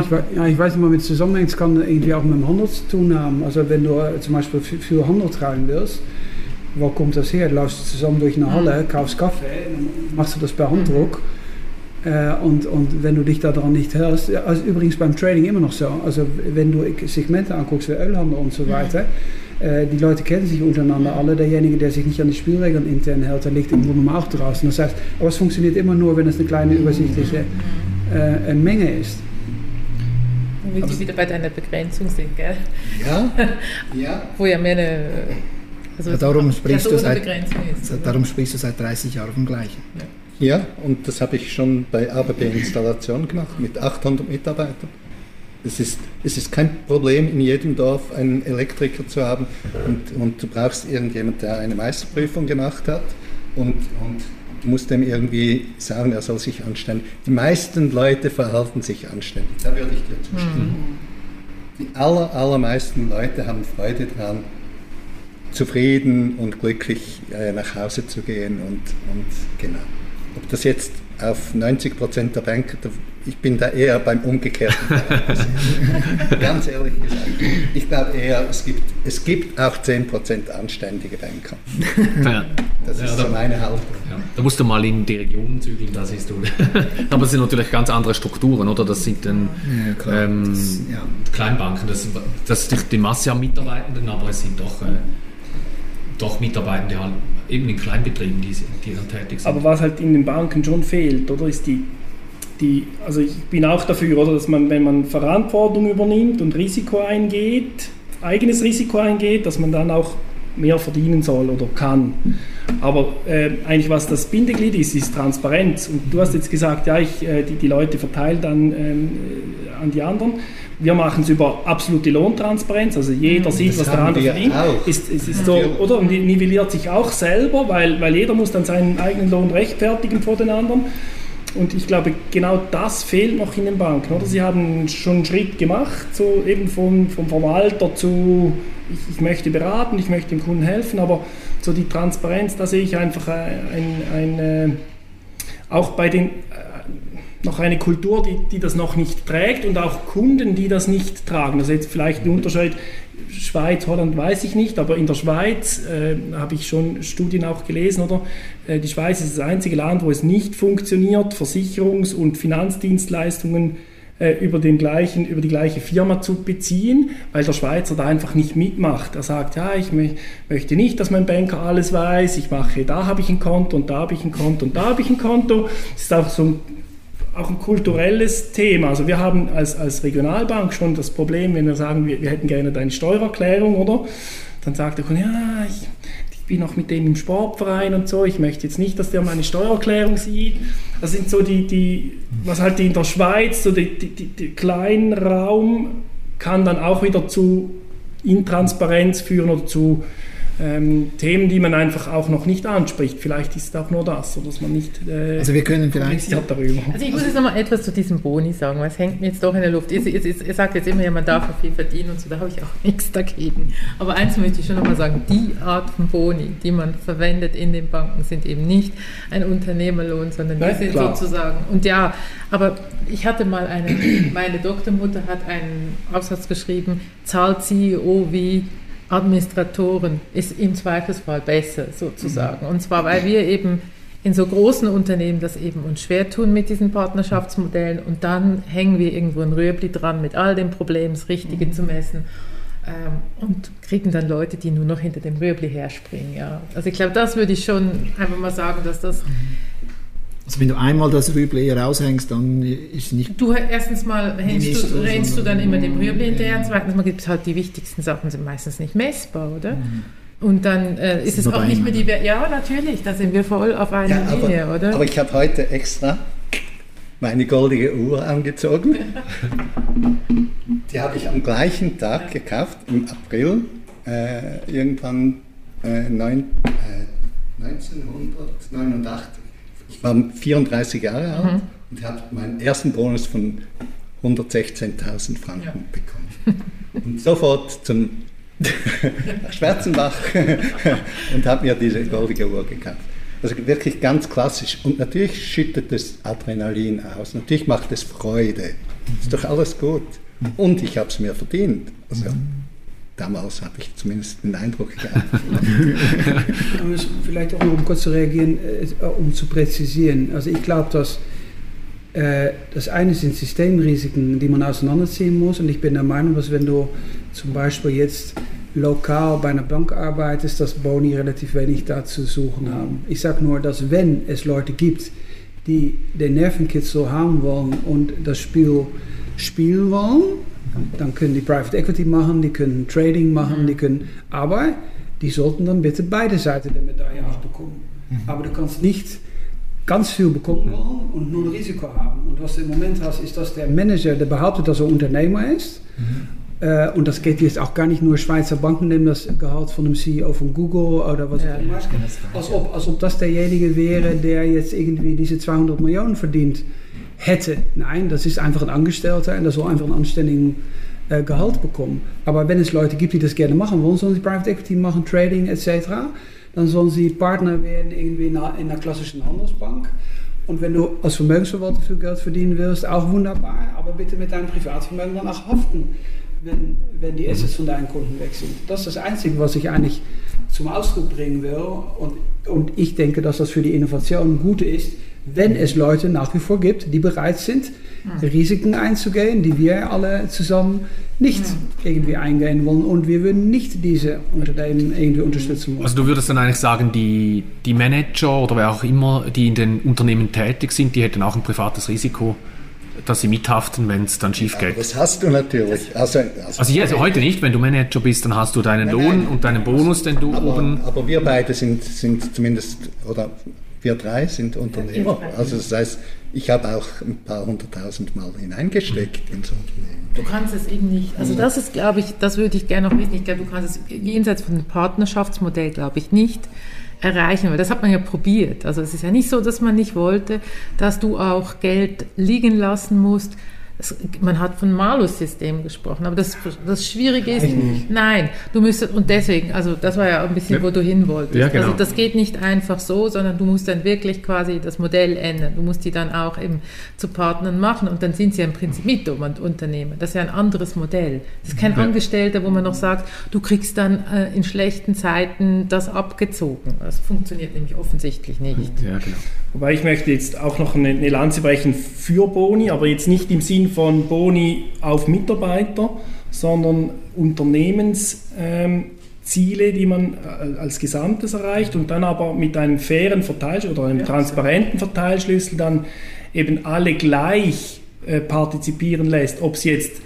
Ich, ja, ich weiß nicht, mit Zusammenhängen, es kann irgendwie auch mit dem Handel zu tun haben. Also wenn du äh, zum Beispiel für Handel treiben willst, wo kommt das her? Du läufst zusammen durch eine Halle, kaufst Kaffee, machst du das per Handdruck. Äh, und, und wenn du dich daran nicht hältst, also übrigens beim Trading immer noch so, also wenn du Segmente anguckst wie Ölhandel und so weiter, äh, die Leute kennen sich untereinander alle. Derjenige, der sich nicht an die Spielregeln intern hält, der liegt im Grunde auch draußen. Das heißt, aber es funktioniert immer nur, wenn es eine kleine übersichtliche äh, Menge ist. Wie wir wieder bei deiner Begrenzung sind, gell? Ja, ja. Wo ja mehr eine. Also ja, darum, sprichst du seit, ist, darum sprichst du seit 30 Jahren vom Gleichen. Ja, ja und das habe ich schon bei ABB-Installation gemacht mit 800 Mitarbeitern. Es ist, es ist kein Problem, in jedem Dorf einen Elektriker zu haben und, und du brauchst irgendjemanden, der eine Meisterprüfung gemacht hat und, und du musst dem irgendwie sagen, er soll sich anstellen. Die meisten Leute verhalten sich anständig, da würde ich dir zustimmen. Mhm. Die aller, allermeisten Leute haben Freude daran, zufrieden und glücklich äh, nach Hause zu gehen und, und genau. Ob das jetzt auf 90 Prozent der Banker, ich bin da eher beim Umgekehrten. Ganz ehrlich gesagt. Ich glaube eher, es gibt, es gibt auch 10 Prozent anständige Banker. Ja. Das ist ja, da, so meine Haltung. Ja. Da musst du mal in die Regionen zügeln, da siehst du. Aber es sind natürlich ganz andere Strukturen, oder? Das sind dann ähm, das, Kleinbanken, das, das ist die Masse an Mitarbeitenden, aber es sind doch, äh, doch Mitarbeitende halt eben in Kleinbetrieben, die, die dann tätig sind. Aber was halt in den Banken schon fehlt, oder, ist die, die, also ich bin auch dafür, oder, dass man, wenn man Verantwortung übernimmt und Risiko eingeht, eigenes Risiko eingeht, dass man dann auch mehr verdienen soll oder kann. Aber äh, eigentlich was das Bindeglied ist, ist Transparenz. Und du hast jetzt gesagt, ja, ich, äh, die, die Leute verteilen dann ähm, äh, an die anderen. Wir machen es über absolute Lohntransparenz, also jeder mhm. sieht, das was der andere verdient. Ist, ist, ist so, oder? Und nivelliert sich auch selber, weil, weil jeder muss dann seinen eigenen Lohn rechtfertigen vor den anderen. Und ich glaube, genau das fehlt noch in den Banken. Oder? Sie haben schon einen Schritt gemacht, so eben vom, vom Verwalter zu, ich, ich möchte beraten, ich möchte dem Kunden helfen, aber so die Transparenz, da sehe ich einfach ein, ein, ein äh, auch bei den noch eine Kultur, die, die das noch nicht trägt und auch Kunden, die das nicht tragen. Also jetzt vielleicht ein Unterschied, Schweiz, Holland weiß ich nicht, aber in der Schweiz äh, habe ich schon Studien auch gelesen, oder? Äh, die Schweiz ist das einzige Land, wo es nicht funktioniert, Versicherungs- und Finanzdienstleistungen äh, über, den gleichen, über die gleiche Firma zu beziehen, weil der Schweizer da einfach nicht mitmacht. Er sagt, ja, ich möchte nicht, dass mein Banker alles weiß, ich mache, da habe ich ein Konto und da habe ich ein Konto und da habe ich ein Konto. Das ist auch so ein auch ein kulturelles Thema. Also wir haben als, als Regionalbank schon das Problem, wenn wir sagen, wir, wir hätten gerne deine Steuererklärung, oder? Dann sagt der Kunde, ja, ich, ich bin auch mit dem im Sportverein und so, ich möchte jetzt nicht, dass der meine Steuererklärung sieht. Das sind so die, die was halt in der Schweiz, so die, die, die, die kleinen Raum kann dann auch wieder zu Intransparenz führen oder zu ähm, Themen, die man einfach auch noch nicht anspricht. Vielleicht ist es auch nur das, oder dass man nicht äh, also wir können vielleicht darüber. Also ich muss jetzt noch mal etwas zu diesem Boni sagen, weil es hängt mir jetzt doch in der Luft. Ihr, ihr, ihr sagt jetzt immer, ja, man darf viel verdienen und so, da habe ich auch nichts dagegen. Aber eins möchte ich schon noch mal sagen, die Art von Boni, die man verwendet in den Banken, sind eben nicht ein Unternehmerlohn, sondern die sind klar. sozusagen, und ja, aber ich hatte mal eine, meine Doktormutter hat einen Aufsatz geschrieben, zahlt CEO wie Administratoren ist im Zweifelsfall besser sozusagen. Und zwar, weil wir eben in so großen Unternehmen das eben uns schwer tun mit diesen Partnerschaftsmodellen und dann hängen wir irgendwo ein Röbli dran mit all den Problemen, das Richtige zu messen ähm, und kriegen dann Leute, die nur noch hinter dem Röbli herspringen. Ja. Also ich glaube, das würde ich schon einfach mal sagen, dass das also wenn du einmal das Rüble raushängst, dann ist nicht... Du erstens mal hängst du, rennst du dann immer dem Rüble hinterher, und zweitens mal gibt es halt die wichtigsten Sachen, sind meistens nicht messbar, oder? Mhm. Und dann äh, ist es auch nicht mehr die... Ja, natürlich, da sind wir voll auf einer Ja, Linie, aber, oder? aber ich habe heute extra meine goldige Uhr angezogen. Die habe ich am gleichen Tag gekauft, im April, äh, irgendwann äh, neun, äh, 1989. Ich war 34 Jahre alt und habe meinen ersten Bonus von 116.000 Franken bekommen. Und sofort zum nach Schwarzenbach und habe mir diese goldige Uhr gekauft. Also wirklich ganz klassisch. Und natürlich schüttet es Adrenalin aus. Natürlich macht es Freude. Ist doch alles gut. Und ich habe es mir verdient. Also damals habe ich zumindest den Eindruck gehabt. Vielleicht auch noch, um kurz zu reagieren, äh, um zu präzisieren. Also ich glaube, dass äh, das eine sind Systemrisiken, die man auseinanderziehen muss. Und ich bin der Meinung, dass wenn du zum Beispiel jetzt lokal bei einer Bank arbeitest, dass Boni relativ wenig da zu suchen haben. Ich sage nur, dass wenn es Leute gibt, die den Nervenkitzel haben wollen und das Spiel spielen wollen, dann können die Private Equity machen, die können Trading machen, die können, aber die sollten dann bitte beide Seiten der Medaille auch bekommen. Aber du kannst nicht ganz viel bekommen wollen und null Risiko haben. Und was du im Moment hast, ist, dass der Manager, der behauptet, dass er Unternehmer ist, äh, und das geht jetzt auch gar nicht nur Schweizer Banken nehmen das Gehalt von dem CEO von Google oder was Ja, auch immer. Als ob, als ob das derjenige wäre, der jetzt irgendwie diese 200 Millionen verdient hätte. Nein, das ist einfach ein Angestellter und der soll einfach einen anständigen äh, Gehalt bekommen. Aber wenn es Leute gibt, die das gerne machen wollen, sollen sie Private Equity machen, Trading etc., dann sollen sie Partner werden irgendwie in einer, in einer klassischen Handelsbank. Und wenn du als Vermögensverwalter viel Geld verdienen willst, auch wunderbar, aber bitte mit deinem Privatvermögen dann auch haften, wenn, wenn die Assets von deinen Kunden weg sind. Das ist das Einzige, was ich eigentlich zum Ausdruck bringen will. Und, und ich denke, dass das für die Innovation gut ist, wenn es Leute nach wie vor gibt, die bereit sind, Risiken einzugehen, die wir alle zusammen nicht irgendwie eingehen wollen. Und wir würden nicht diese Unternehmen irgendwie unterstützen wollen. Also du würdest dann eigentlich sagen, die, die Manager oder wer auch immer, die in den Unternehmen tätig sind, die hätten auch ein privates Risiko, dass sie mithaften, wenn es dann schief Aber geht. das hast du natürlich. Also, Also hier, also heute nicht, wenn du Manager bist, dann hast du deinen Nein, Lohn nein. und deinen Bonus, den du aber, oben... aber wir beide sind, sind zumindest, oder wir drei sind Unternehmer. Also das heißt, ich habe auch ein paar hunderttausend Mal hineingesteckt ins Unternehmen. Du kannst es eben nicht. Also das ist, glaube ich, das würde ich gerne noch wissen. Ich glaube, du kannst es jenseits von dem Partnerschaftsmodell, glaube ich, nicht erreichen, weil das hat man ja probiert. Also es ist ja nicht so, dass man nicht wollte, dass du auch Geld liegen lassen musst. Es, man hat von Malus-System gesprochen, aber das, das Schwierige ist, nein, du müsstest, und deswegen, also das war ja ein bisschen, Ja. wo du hin wolltest. Ja, genau. Also das geht nicht einfach so, sondern du musst dann wirklich quasi das Modell ändern. Du musst die dann auch eben zu Partnern machen und dann sind sie im Prinzip Mitunternehmer. Das ist ja ein anderes Modell. Das ist kein Ja. Angestellter, wo man noch sagt, du kriegst dann äh, in schlechten Zeiten das abgezogen. Das funktioniert nämlich offensichtlich nicht. Ja, genau. Wobei ich möchte jetzt auch noch eine, eine Lanze brechen für Boni, aber jetzt nicht im Sinn von Boni auf Mitarbeiter, sondern Unternehmensziele, Ziele, die man äh, als Gesamtes erreicht und dann aber mit einem fairen Verteilschlüssel oder einem transparenten Verteilschlüssel dann eben alle gleich äh, partizipieren lässt, ob sie jetzt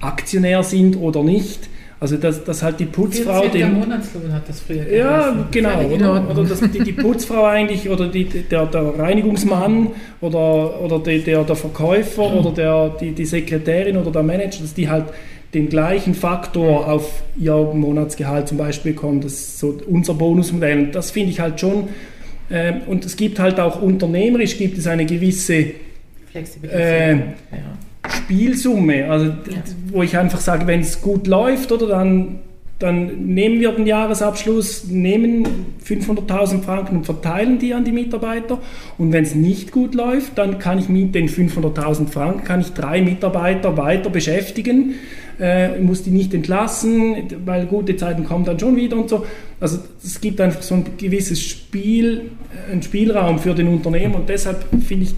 Aktionär sind oder nicht. Also dass, dass halt die Putzfrau den, Monatslohn hat das früher ja, genau. Oder, oder dass die, die Putzfrau eigentlich oder die, der, der Reinigungsmann oder, oder die, der, der Verkäufer oder der, die, die Sekretärin oder der Manager, dass die halt den gleichen Faktor auf ihr Monatsgehalt zum Beispiel bekommen. Das ist so unser Bonusmodell. Und das finde ich halt schon. ähm, und es gibt halt auch unternehmerisch gibt es eine gewisse Flexibilität. äh, ja. Spielsumme, also d- wo ich einfach sage, wenn es gut läuft, oder dann, dann nehmen wir den Jahresabschluss, nehmen 500.000 Franken und verteilen die an die Mitarbeiter. Und wenn es nicht gut läuft, dann kann ich mit den 500.000 Franken kann ich drei Mitarbeiter weiter beschäftigen, äh, muss die nicht entlassen, weil gute Zeiten kommen dann schon wieder und so. Also es gibt einfach so ein gewisses Spiel, äh, einen Spielraum für den Unternehmer und deshalb finde ich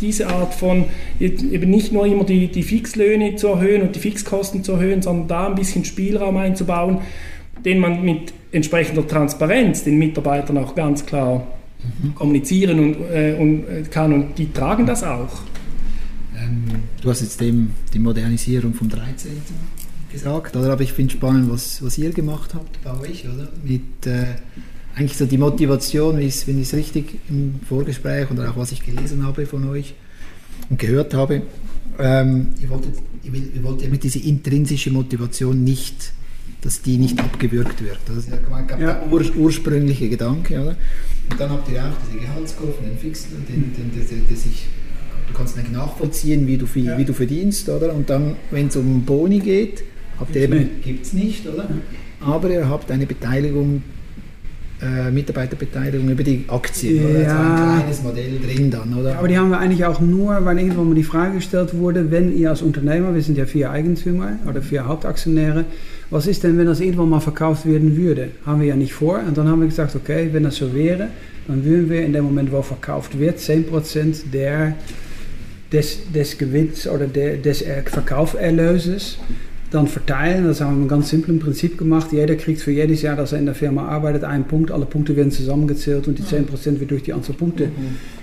diese Art von eben nicht nur immer die, die Fixlöhne zu erhöhen und die Fixkosten zu erhöhen, sondern da ein bisschen Spielraum einzubauen, den man mit entsprechender Transparenz den Mitarbeitern auch ganz klar kommunizieren und, äh, und äh, kann und die tragen das auch. Ähm, du hast jetzt eben die Modernisierung vom 13. gesagt, oder? aber ich finde spannend, was, was ihr gemacht habt bei euch, oder? Mit äh, eigentlich so die Motivation, wie ich es richtig im Vorgespräch oder auch was ich gelesen habe von euch und gehört habe. Ähm, ihr, wolltet, ihr, wolltet mit dieser intrinsischen Motivation nicht, dass die nicht abgewürgt wird. Das ist ja, ja. der ur, ursprüngliche Gedanke, oder? Und dann habt ihr auch diese Gehaltskurven, den fixen, den, den, den, den, den sich du kannst nicht nachvollziehen, wie du, ja. wie du verdienst, oder? Und dann, wenn es um Boni geht, habt ihr eben, gibt es nicht, oder? Aber ihr habt eine Beteiligung, äh, Mitarbeiterbeteiligung über die Aktien, ja. oder? Also ein kleines Modell drin dann, oder? Aber die haben wir eigentlich auch nur, weil irgendwann mal die Frage gestellt wurde, wenn ihr als Unternehmer, wir sind ja vier Eigentümer oder vier Hauptaktionäre, was ist denn, wenn das irgendwann mal verkauft werden würde? Haben wir ja nicht vor. Und dann haben wir gesagt, okay, wenn das so wäre, dann würden wir in dem Moment, wo verkauft wird, 10% der des, des Gewinns oder de, des Verkauferlöses dann verteilen. Das haben wir mit einem ganz simplen Prinzip gemacht. Jeder kriegt für jedes Jahr, dass er in der Firma arbeitet, einen Punkt. Alle Punkte werden zusammengezählt und die 10% wird durch die Anzahl Punkte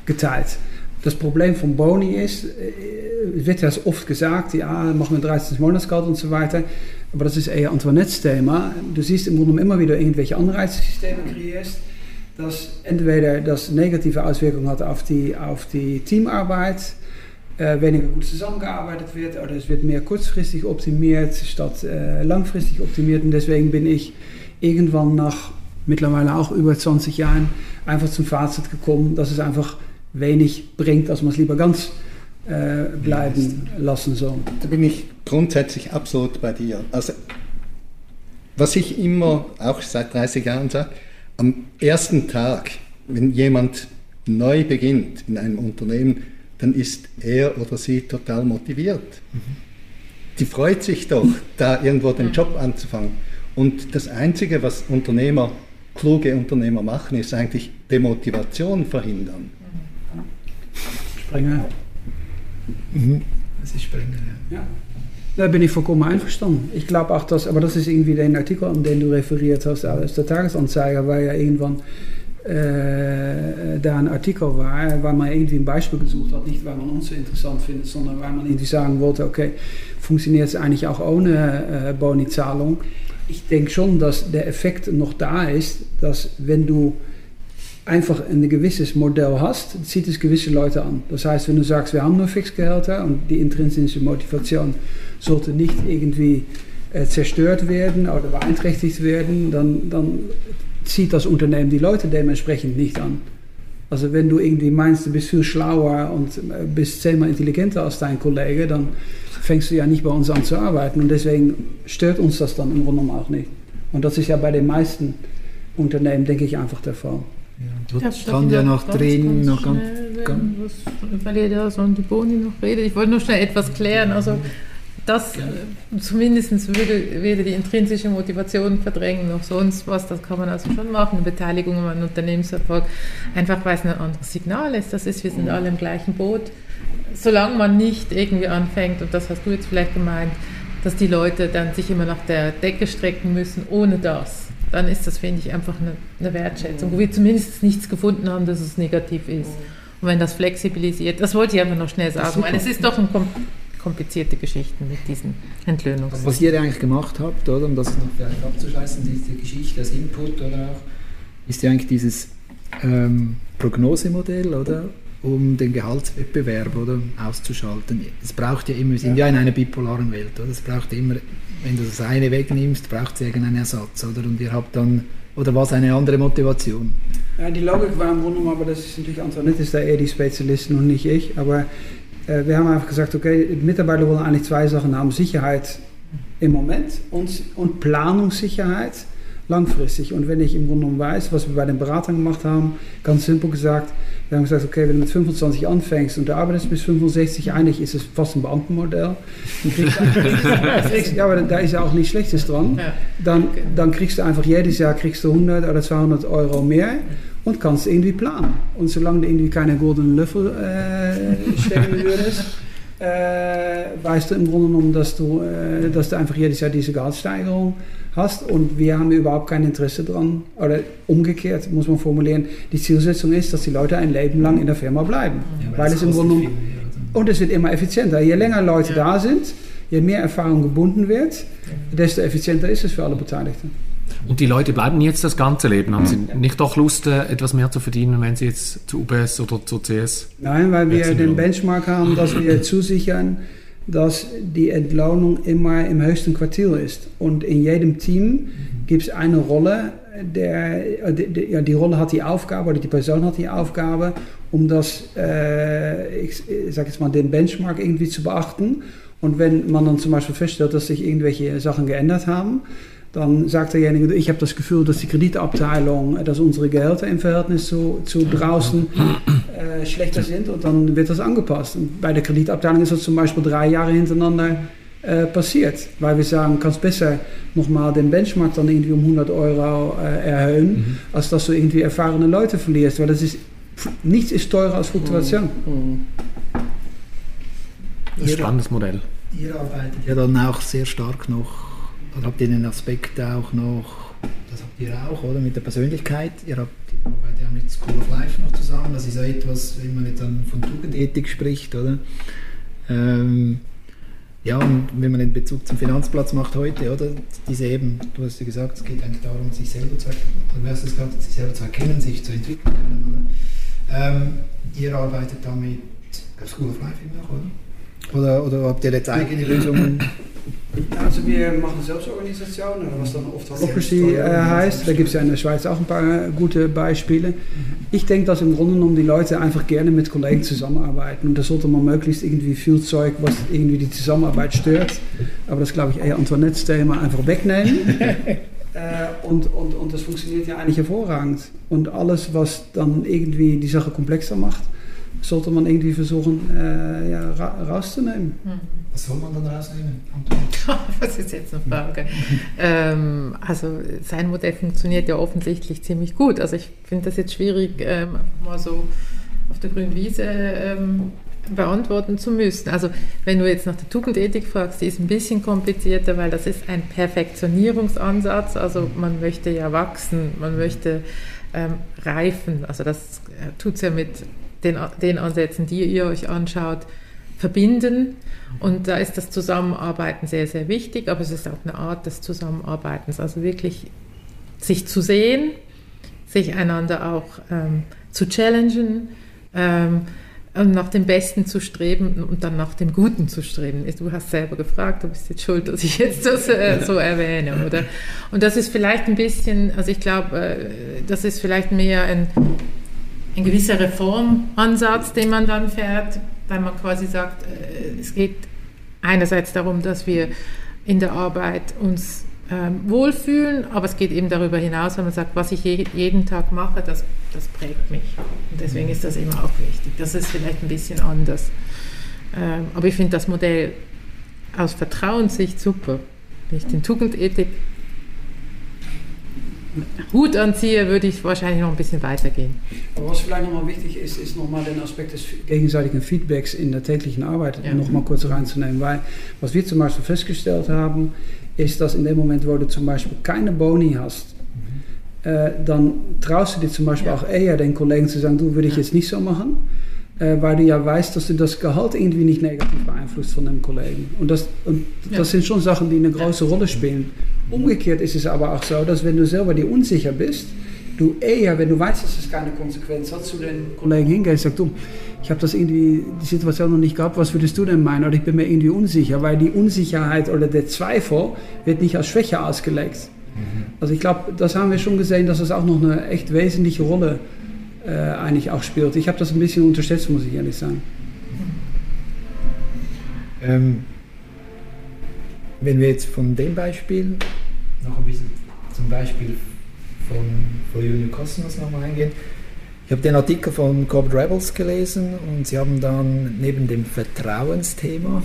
geteilt. Das Problem von Boni ist, es wird ja oft gesagt, ja, machen wir 13 Monatsgeld und so weiter. Aber das ist eher Antoinettes-Thema. Du siehst im Grunde immer wieder irgendwelche Anreizsysteme kreierst, dass entweder das negative Auswirkungen hat auf die, auf die Teamarbeit, äh, weniger gut zusammengearbeitet wird oder es wird mehr kurzfristig optimiert statt äh, langfristig optimiert. Und deswegen bin ich irgendwann nach mittlerweile auch über 20 Jahren einfach zum Fazit gekommen, dass es einfach wenig bringt, dass man es lieber ganz äh, bleiben lassen soll. Da bin ich grundsätzlich absolut bei dir. Also, was ich immer, auch seit 30 Jahren sage, am ersten Tag, wenn jemand neu beginnt in einem Unternehmen, dann ist er oder sie total motiviert. Mhm. Die freut sich doch, da irgendwo den Job anzufangen. Und das Einzige, was Unternehmer, kluge Unternehmer machen, ist eigentlich Demotivation verhindern. Springer. Mhm. Das ist Springer, ja. ja. Da bin ich vollkommen einverstanden. Ich glaube auch, dass, aber das ist irgendwie der Artikel, an den du referiert hast, aus der Tagesanzeiger, war ja irgendwann äh, da ein Artikel war, weil man irgendwie ein Beispiel gesucht hat, nicht weil man uns so interessant findet, sondern weil man irgendwie sagen wollte, okay, funktioniert es eigentlich auch ohne äh, Boni-Zahlung? Ich denke schon, dass der Effekt noch da ist, dass wenn du einfach ein gewisses Modell hast, zieht es gewisse Leute an. Das heißt, wenn du sagst, wir haben nur Fixgehälter und die intrinsische Motivation sollte nicht irgendwie äh, zerstört werden oder beeinträchtigt werden, dann, dann zieht das Unternehmen die Leute dementsprechend nicht an. Also wenn du irgendwie meinst, du bist viel schlauer und äh, bist zehnmal intelligenter als dein Kollege, dann fängst du ja nicht bei uns an zu arbeiten. Und deswegen stört uns das dann im Grunde genommen auch nicht. Und das ist ja bei den meisten Unternehmen, denke ich, einfach der Fall. Ja, dort kann ja noch drin, noch ganz, ganz, was, weil ihr da so an die Boni noch redet. Ich wollte nur schnell etwas klären. Also das äh, zumindest würde, würde die intrinsische Motivation verdrängen, noch sonst was, das kann man also schon machen, eine Beteiligung an einem Unternehmenserfolg, einfach weil es ein anderes Signal ist, das ist, wir sind alle im gleichen Boot, solange man nicht irgendwie anfängt, und das hast du jetzt vielleicht gemeint, dass die Leute dann sich immer nach der Decke strecken müssen, ohne das, dann ist das, finde ich, einfach eine, eine Wertschätzung, wo wir zumindest nichts gefunden haben, dass es negativ ist. Und wenn das flexibilisiert, das wollte ich einfach noch schnell sagen, weil es ist doch ein komplizierte Geschichten mit diesen Entlöhnungs. Was ihr eigentlich gemacht habt, oder, um das noch vielleicht abzuschließen, diese Geschichte als Input oder auch, ist ja eigentlich dieses ähm, Prognosemodell, oder? um den Gehaltswettbewerb oder, auszuschalten. Es braucht ja immer, wir sind ja. ja in einer bipolaren Welt, oder? es braucht immer, wenn du das eine wegnimmst, braucht es irgendeinen Ersatz, oder? Und ihr habt dann, oder was eine andere Motivation? Ja, die Logik war im Grunde genommen, aber das ist natürlich Antoinette ist da eher die Spezialistin und nicht ich, aber wir haben einfach gesagt, okay, Mitarbeiter wollen eigentlich zwei Sachen haben. Sicherheit im Moment und, und Planungssicherheit langfristig. Und wenn ich im Grunde genommen weiß, was wir bei den Beratern gemacht haben, ganz simpel gesagt, wir haben gesagt, okay, wenn du mit 25 anfängst und du arbeitest bis 65, eigentlich ist es fast ein Beamtenmodell. ja, aber da ist ja auch nichts Schlechtes dran. Dann, dann kriegst du einfach jedes Jahr kriegst du 100 oder 200 Euro mehr und kannst irgendwie planen. Und solange du irgendwie keine goldenen Löffel äh, stellen würdest, äh, weißt du im Grunde genommen, dass du, äh, dass du einfach jedes Jahr diese Gehaltssteigerung hast und wir haben überhaupt kein Interesse dran, oder umgekehrt muss man formulieren, die Zielsetzung ist, dass die Leute ein Leben lang in der Firma bleiben. Ja, weil es im Grunde genommen, und es wird immer effizienter. Je länger Leute ja. da sind, je mehr Erfahrung gebunden wird, desto effizienter ist es für alle Beteiligten. Und die Leute bleiben jetzt das ganze Leben. Haben Sie nicht doch Lust, äh, etwas mehr zu verdienen, wenn Sie jetzt zu UBS oder zu CS? Nein, weil wir den. Benchmark haben, dass wir zusichern, dass die Entlohnung immer im höchsten Quartil ist. Und in jedem Team gibt es eine Rolle, der, äh, die, die, ja, die Rolle hat die Aufgabe, oder die Person hat die Aufgabe, um das, äh, ich, ich sag jetzt mal, den Benchmark irgendwie zu beachten. Und wenn man dann zum Beispiel feststellt, dass sich irgendwelche Sachen geändert haben, dann sagt derjenige, ich habe das Gefühl, dass die Kreditabteilung, äh, dass unsere Gehälter im Verhältnis zu, zu draußen äh, schlechter sind und dann wird das angepasst. Und bei der Kreditabteilung ist das zum Beispiel drei Jahre hintereinander äh, passiert, weil wir sagen, kannst besser nochmal den Benchmark dann irgendwie um 100 Euro äh, erhöhen, als dass du irgendwie erfahrene Leute verlierst, weil das ist, nichts ist teurer als Fluktuation. Mhm. Ein spannendes Modell. Ihr arbeitet ja dann auch sehr stark noch, oder habt ihr den Aspekt auch noch, das habt ihr auch, oder, mit der Persönlichkeit. Ihr habt arbeitet ja mit School of Life noch zusammen. Das ist ja etwas, wenn man jetzt dann von Tugendethik spricht, oder? Ähm, ja, und wenn man den Bezug zum Finanzplatz macht heute, oder? Diese eben, du hast ja gesagt, es geht eigentlich darum, sich selber zu erkennen, sich selber zu erkennen, sich zu entwickeln? Ähm, ihr arbeitet da mit School of Life immer noch, oder? Oder, oder habt ihr jetzt eigene Lösungen? Also wir machen Selbstorganisation, oder was dann oft Holocracy äh, heißt. Da gibt es ja in der Schweiz auch ein paar gute Beispiele. Ich denke, dass im Grunde genommen die Leute einfach gerne mit Kollegen zusammenarbeiten. Und da sollte man möglichst irgendwie viel Zeug, was irgendwie die Zusammenarbeit stört, aber das glaube ich eher Antoinettes Thema, einfach wegnehmen. äh, und, und, und das funktioniert ja eigentlich hervorragend. Und alles, was dann irgendwie die Sache komplexer macht, sollte man irgendwie versuchen äh, ja, ra rauszunehmen. Was soll man dann rausnehmen? Was ist jetzt eine Frage? ähm, also sein Modell funktioniert ja offensichtlich ziemlich gut. Also ich finde das jetzt schwierig, ähm, mal so auf der grünen Wiese ähm, beantworten zu müssen. Also wenn du jetzt nach der Tugendethik fragst, die ist ein bisschen komplizierter, weil das ist ein Perfektionierungsansatz. Also man möchte ja wachsen, man möchte ähm, reifen. Also das äh, tut es ja mit den, den Ansätzen, die ihr euch anschaut, verbinden. Und da ist das Zusammenarbeiten sehr, sehr wichtig, aber es ist auch eine Art des Zusammenarbeitens. Also wirklich sich zu sehen, sich einander auch ähm, zu challengen ähm, und nach dem Besten zu streben und dann nach dem Guten zu streben. Du hast selber gefragt, du bist jetzt schuld, dass ich jetzt das äh, so erwähne, oder? Und das ist vielleicht ein bisschen, also ich glaube, äh, das ist vielleicht mehr ein, ein gewisser Reformansatz, den man dann fährt, weil man quasi sagt, äh, es geht einerseits darum, dass wir in der Arbeit uns ähm, wohlfühlen, aber es geht eben darüber hinaus, wenn man sagt, was ich je, jeden Tag mache, das, das prägt mich. Und deswegen ist das immer auch wichtig. Das ist vielleicht ein bisschen anders. Ähm, aber ich finde das Modell aus Vertrauenssicht super. Wenn ich den Tugendethik Hut anziehe, würde ich wahrscheinlich noch ein bisschen weitergehen. Aber was vielleicht nochmal wichtig ist, ist nochmal den Aspekt des gegenseitigen Feedbacks in der täglichen Arbeit Ja. nochmal kurz reinzunehmen. Weil was wir zum Beispiel festgestellt haben, ist, dass in dem Moment, wo du zum Beispiel keine Boni hast, äh, dann traust du dir zum Beispiel Ja. auch eher den Kollegen zu sagen, du würde ich Ja. jetzt nicht so machen. Äh, weil du ja weißt, dass du das Gehalt irgendwie nicht negativ beeinflusst von dem Kollegen. Und das, und das sind schon Sachen, die eine große Rolle spielen. Umgekehrt ist es aber auch so, dass wenn du selber dir unsicher bist, du eher, wenn du weißt, dass es keine Konsequenz hat, zu den Kollegen hingehst und sagst, du, ich habe das irgendwie, die Situation noch nicht gehabt, was würdest du denn meinen? Oder ich bin mir irgendwie unsicher, weil die Unsicherheit oder der Zweifel wird nicht als Schwäche ausgelegt. Also ich glaube, das haben wir schon gesehen, dass das auch noch eine echt wesentliche Rolle äh, eigentlich auch spielt. Ich habe das ein bisschen unterschätzt, muss ich ehrlich sagen. Ähm, wenn wir jetzt von dem Beispiel noch ein bisschen zum Beispiel von, von Julian Cosmos nochmal eingehen. Ich habe den Artikel von Corporate Rebels gelesen und sie haben dann neben dem Vertrauensthema,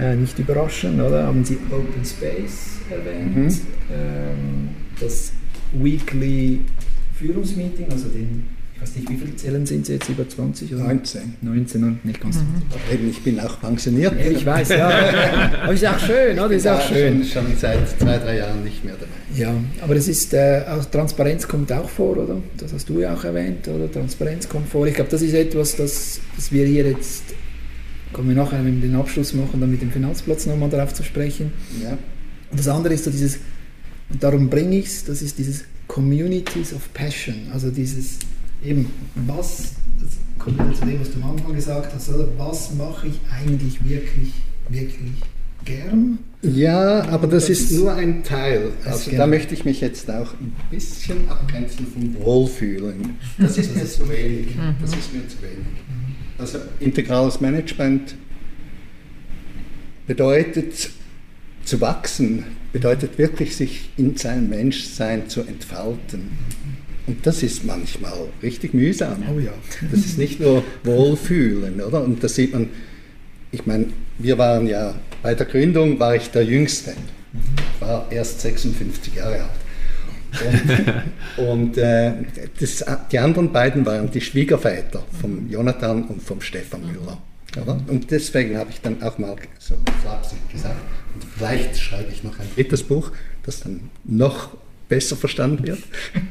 äh, nicht überraschend, oder, haben sie Open Space erwähnt, Mhm. ähm, das Weekly Führungsmeeting, also den, ich weiß nicht, wie viele Zellen sind sie jetzt, über 20 oder 19. 19 und nicht ganz Aber eben, ich bin auch pensioniert. ja, ich weiß, ja. Aber ist auch schön, oder? Ist auch schön. Schon, schon seit zwei, drei Jahren nicht mehr dabei. Ja, aber das ist, äh, auch Transparenz kommt auch vor, oder? Das hast du ja auch erwähnt, oder? Transparenz kommt vor. Ich glaube, das ist etwas, das, das wir hier jetzt kommen wir nachher, wenn wir den Abschluss machen, dann mit dem Finanzplatz nochmal darauf zu sprechen. Ja. Und das andere ist so dieses, und darum bringe ich es, das ist dieses Communities of Passion, also dieses eben, was, das kommt wieder zu dem, was du am Anfang gesagt hast, oder? was mache ich eigentlich wirklich, wirklich gern? Ja, aber das, Das ist nur ein Teil. Also genau. da möchte ich mich jetzt auch ein bisschen abgrenzen vom Wohlfühlen. Das ist mir zu wenig. Das ist mir zu wenig. Also integrales Management bedeutet zu wachsen, bedeutet wirklich sich in sein Menschsein zu entfalten. Und das ist manchmal richtig mühsam. Oh ja. Das ist nicht nur Wohlfühlen, oder? Und das sieht man, ich meine, wir waren ja, bei der Gründung war ich der Jüngste. Ich war erst 56 Jahre alt. Und, und äh, das, die anderen beiden waren die Schwiegerväter, vom Jonathan und vom Stefan Müller. Oder? Und deswegen habe ich dann auch mal so flapsig gesagt, und vielleicht schreibe ich noch ein drittes Buch, das dann noch besser verstanden wird.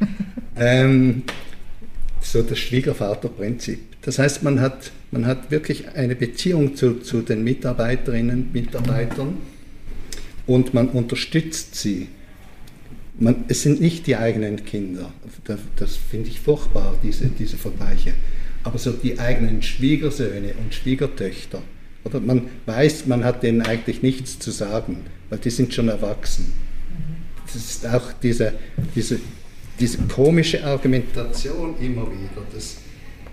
ähm, so das Schwiegervaterprinzip. Das heißt, man hat, man hat wirklich eine Beziehung zu, zu den Mitarbeiterinnen, Mitarbeitern und man unterstützt sie. Man, es sind nicht die eigenen Kinder. Das, das finde ich furchtbar, diese, diese Vergleiche. Aber so die eigenen Schwiegersöhne und Schwiegertöchter. Oder man weiß, man hat denen eigentlich nichts zu sagen, weil die sind schon erwachsen. Das ist auch diese, diese, diese komische Argumentation immer wieder, dass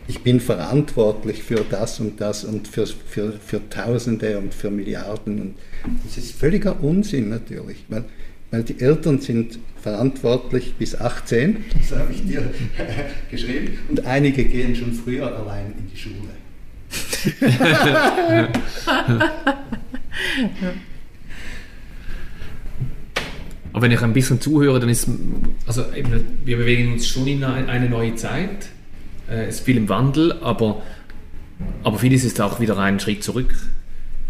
ich bin verantwortlich für das und das und für, für, für Tausende und für Milliarden. Und das ist völliger Unsinn natürlich, weil, weil die Eltern sind verantwortlich bis 18, das habe ich dir geschrieben, und einige gehen schon früher allein in die Schule. Aber wenn ich ein bisschen zuhöre, dann ist, also eben, wir bewegen uns schon in eine neue Zeit. Äh, Es ist viel im Wandel, aber, aber vieles ist auch wieder ein Schritt zurück,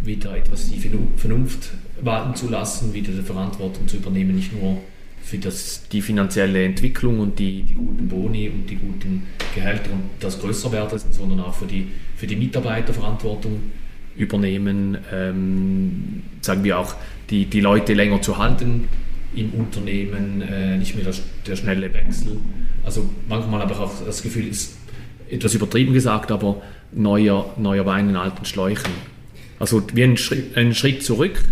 wieder etwas die Vernun- Vernunft walten zu lassen, wieder die Verantwortung zu übernehmen, nicht nur für das, die finanzielle Entwicklung und die, die guten Boni und die guten Gehälter und das größer werden, sondern auch für die, für die Mitarbeiter Verantwortung übernehmen, ähm, sagen wir auch, die, die Leute länger zu halten im Unternehmen, äh, nicht mehr der, der schnelle Wechsel. Also manchmal habe ich auch das Gefühl, ist etwas übertrieben gesagt, aber neuer, neuer Wein in alten Schläuchen. Also wie einen Schritt, einen Schritt zurück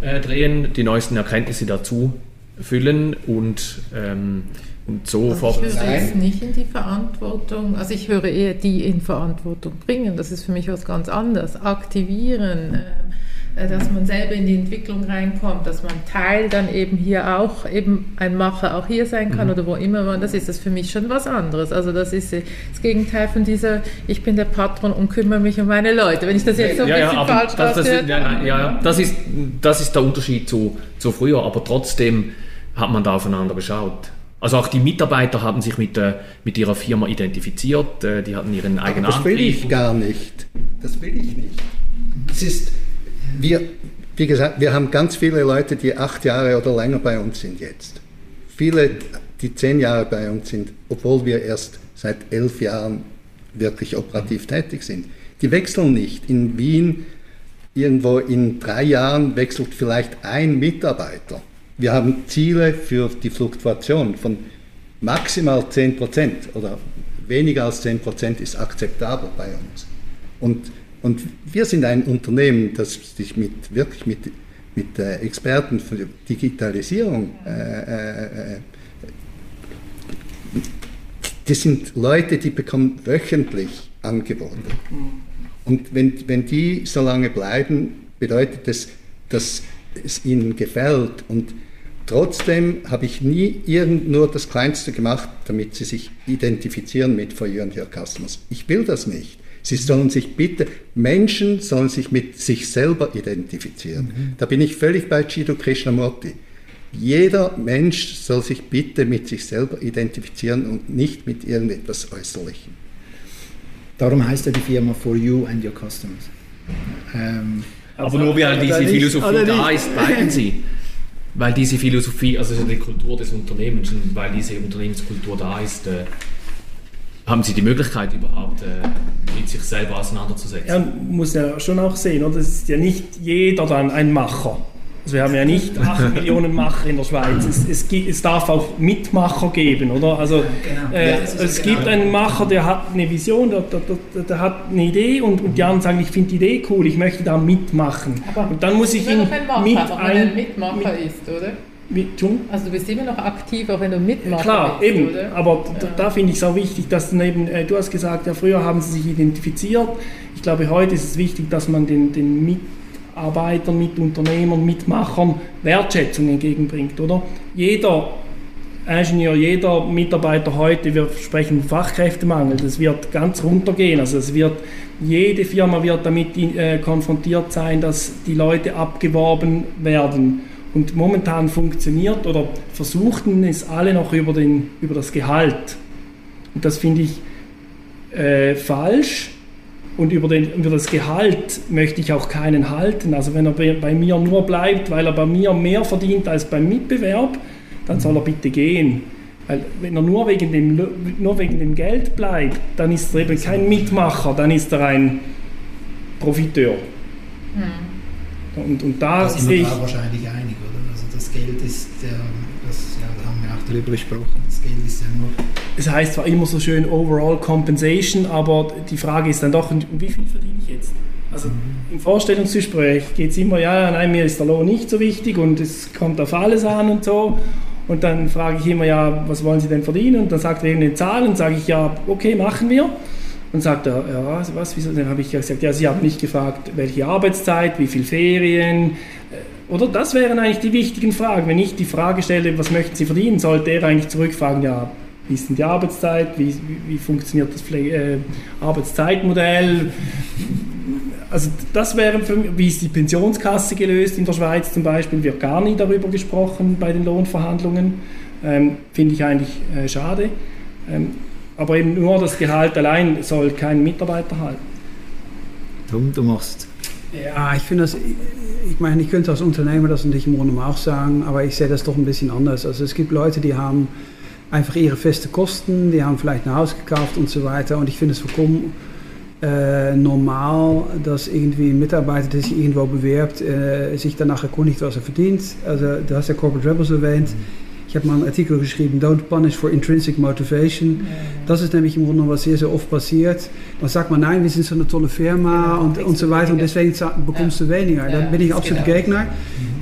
äh, drehen, die neuesten Erkenntnisse dazu füllen und, ähm, und so Also ich höre jetzt nicht in die Verantwortung, also ich höre eher die in Verantwortung bringen, das ist für mich was ganz anderes. Aktivieren, äh, dass man selber in die Entwicklung reinkommt, dass man Teil dann eben hier auch, eben ein Macher auch hier sein kann oder wo immer man das ist, das ist für mich schon was anderes. Also das ist äh, das Gegenteil von dieser, ich bin der Patron und kümmere mich um meine Leute. Wenn ich das jetzt so ein ja, ja, bisschen aber falsch das, das, raushöre, ja, dann- ja, ja, das, ist, das ist der Unterschied zu, zu früher, aber trotzdem hat man da aufeinander geschaut. Also auch die Mitarbeiter haben sich mit, äh, mit ihrer Firma identifiziert, äh, die hatten ihren Aber eigenen das will ich gar nicht. Das will ich nicht. Es ist, wir, wie gesagt, wir haben ganz viele Leute, die acht Jahre oder länger bei uns sind jetzt. Viele, die zehn Jahre bei uns sind, obwohl wir erst seit elf Jahren wirklich operativ tätig sind. Die wechseln nicht. In Wien, irgendwo in drei Jahren, wechselt vielleicht ein Mitarbeiter. Wir haben Ziele für die Fluktuation von maximal 10 Prozent oder weniger als 10 Prozent ist akzeptabel bei uns. Und, und wir sind ein Unternehmen, das sich mit, wirklich mit, mit äh, Experten für Digitalisierung, äh, äh, das sind Leute, die bekommen wöchentlich Angebote. Und wenn, wenn die so lange bleiben, bedeutet das, dass es ihnen gefällt. Und trotzdem habe ich nie irgend nur das Kleinste gemacht, damit sie sich identifizieren mit For You and Your Customers. Ich will das nicht. Sie sollen sich bitte, Menschen sollen sich mit sich selber identifizieren. Da bin ich völlig bei Chido Krishnamurti. Jeder Mensch soll sich bitte mit sich selber identifizieren und nicht mit irgendetwas Äußerlichem. Darum heißt ja die Firma For You and Your Customers. Ähm, Aber nur weil diese nicht, Philosophie oder da nicht. ist, bleiben sie. Weil diese Philosophie, also die Kultur des Unternehmens, und weil diese Unternehmenskultur da ist, äh, haben Sie die Möglichkeit überhaupt, äh, mit sich selber auseinanderzusetzen? Ja, man muss ja schon auch sehen, oder? es ist ja nicht jeder dann ein Macher. Also wir haben ja nicht 8 Millionen Macher in der Schweiz. Es, es, es, darf auch Mitmacher geben, oder? Also genau. äh, es genau. gibt einen Macher, der hat eine Vision, der, der, der, der hat eine Idee und, und, die anderen sagen, ich finde die Idee cool, ich möchte da mitmachen. Aber und dann muss ich ihn ein mit ein, Mitmacher mit, ist, oder? Also du bist immer noch aktiv, auch wenn du Mitmacher Klar, bist, eben. Oder? Aber ja. da, finde ich es auch wichtig, dass du eben, äh, du hast gesagt, ja, früher haben sie sich identifiziert. Ich glaube, heute ist es wichtig, dass man den, den Mitarbeitern, mit Unternehmern, Mitmachern Wertschätzung entgegenbringt, oder? Jeder Ingenieur, jeder Mitarbeiter heute, wir sprechen Fachkräftemangel, das wird ganz runtergehen. Also es wird, jede Firma wird damit äh, konfrontiert sein, dass die Leute abgeworben werden. Und momentan funktioniert oder versuchten es alle noch über, den, über das Gehalt. Und das finde ich äh, falsch und über, den, über das Gehalt möchte ich auch keinen halten. Also wenn er bei mir nur bleibt, weil er bei mir mehr verdient als beim Mitbewerb, dann soll er bitte gehen. Weil wenn er nur wegen dem, nur wegen dem Geld bleibt, dann ist er eben kein Mitmacher, dann ist er ein Profiteur. Hm. Und, und da, da sind wir da wahrscheinlich einig, oder? Also das Geld ist, der, das, ja, da haben wir auch darüber gesprochen, das Geld ist ja nur es heißt zwar immer so schön Overall Compensation, aber die Frage ist dann doch, wie viel verdiene ich jetzt? Also im Vorstellungsgespräch geht es immer, ja, nein, mir ist der Lohn nicht so wichtig und es kommt auf alles an und so. Und dann frage ich immer, ja, was wollen Sie denn verdienen? Und dann sagt er eben eine Zahl und sage ich, ja, okay, machen wir. Und sagt er, ja, was, wieso? Dann habe ich gesagt, ja, Sie haben nicht gefragt, welche Arbeitszeit, wie viele Ferien. Oder das wären eigentlich die wichtigen Fragen. Wenn ich die Frage stelle, was möchten Sie verdienen, sollte er eigentlich zurückfragen, ja, wie ist denn die Arbeitszeit, wie, wie, wie funktioniert das äh, Arbeitszeitmodell. Also das wäre für mich, wie ist die Pensionskasse gelöst in der Schweiz zum Beispiel, wird gar nie darüber gesprochen bei den Lohnverhandlungen. Ähm, Finde ich eigentlich äh, schade. Ähm, aber eben nur das Gehalt allein soll kein Mitarbeiter halten. Tom, du machst. Ja, ich finde das, ich meine, ich könnte als Unternehmer das natürlich im Grunde auch sagen, aber ich sehe das doch ein bisschen anders. Also es gibt Leute, die haben einfach ihre feste Kosten, die haben vielleicht ein Haus gekauft und so weiter. Und ich finde es vollkommen äh, normal, dass irgendwie ein Mitarbeiter, der sich irgendwo bewerbt, äh, sich danach erkundigt, was er verdient. Also du hast ja Corporate Rebels erwähnt. Ich habe mal einen Artikel geschrieben, Don't Punish for Intrinsic Motivation. Das ist nämlich im Grunde was sehr, sehr oft passiert. Dann sagt man, nein, wir sind so eine tolle Firma genau, und, und so weiter und deswegen bekommst ja. du weniger. Ja, da bin ich absolut genau. Gegner.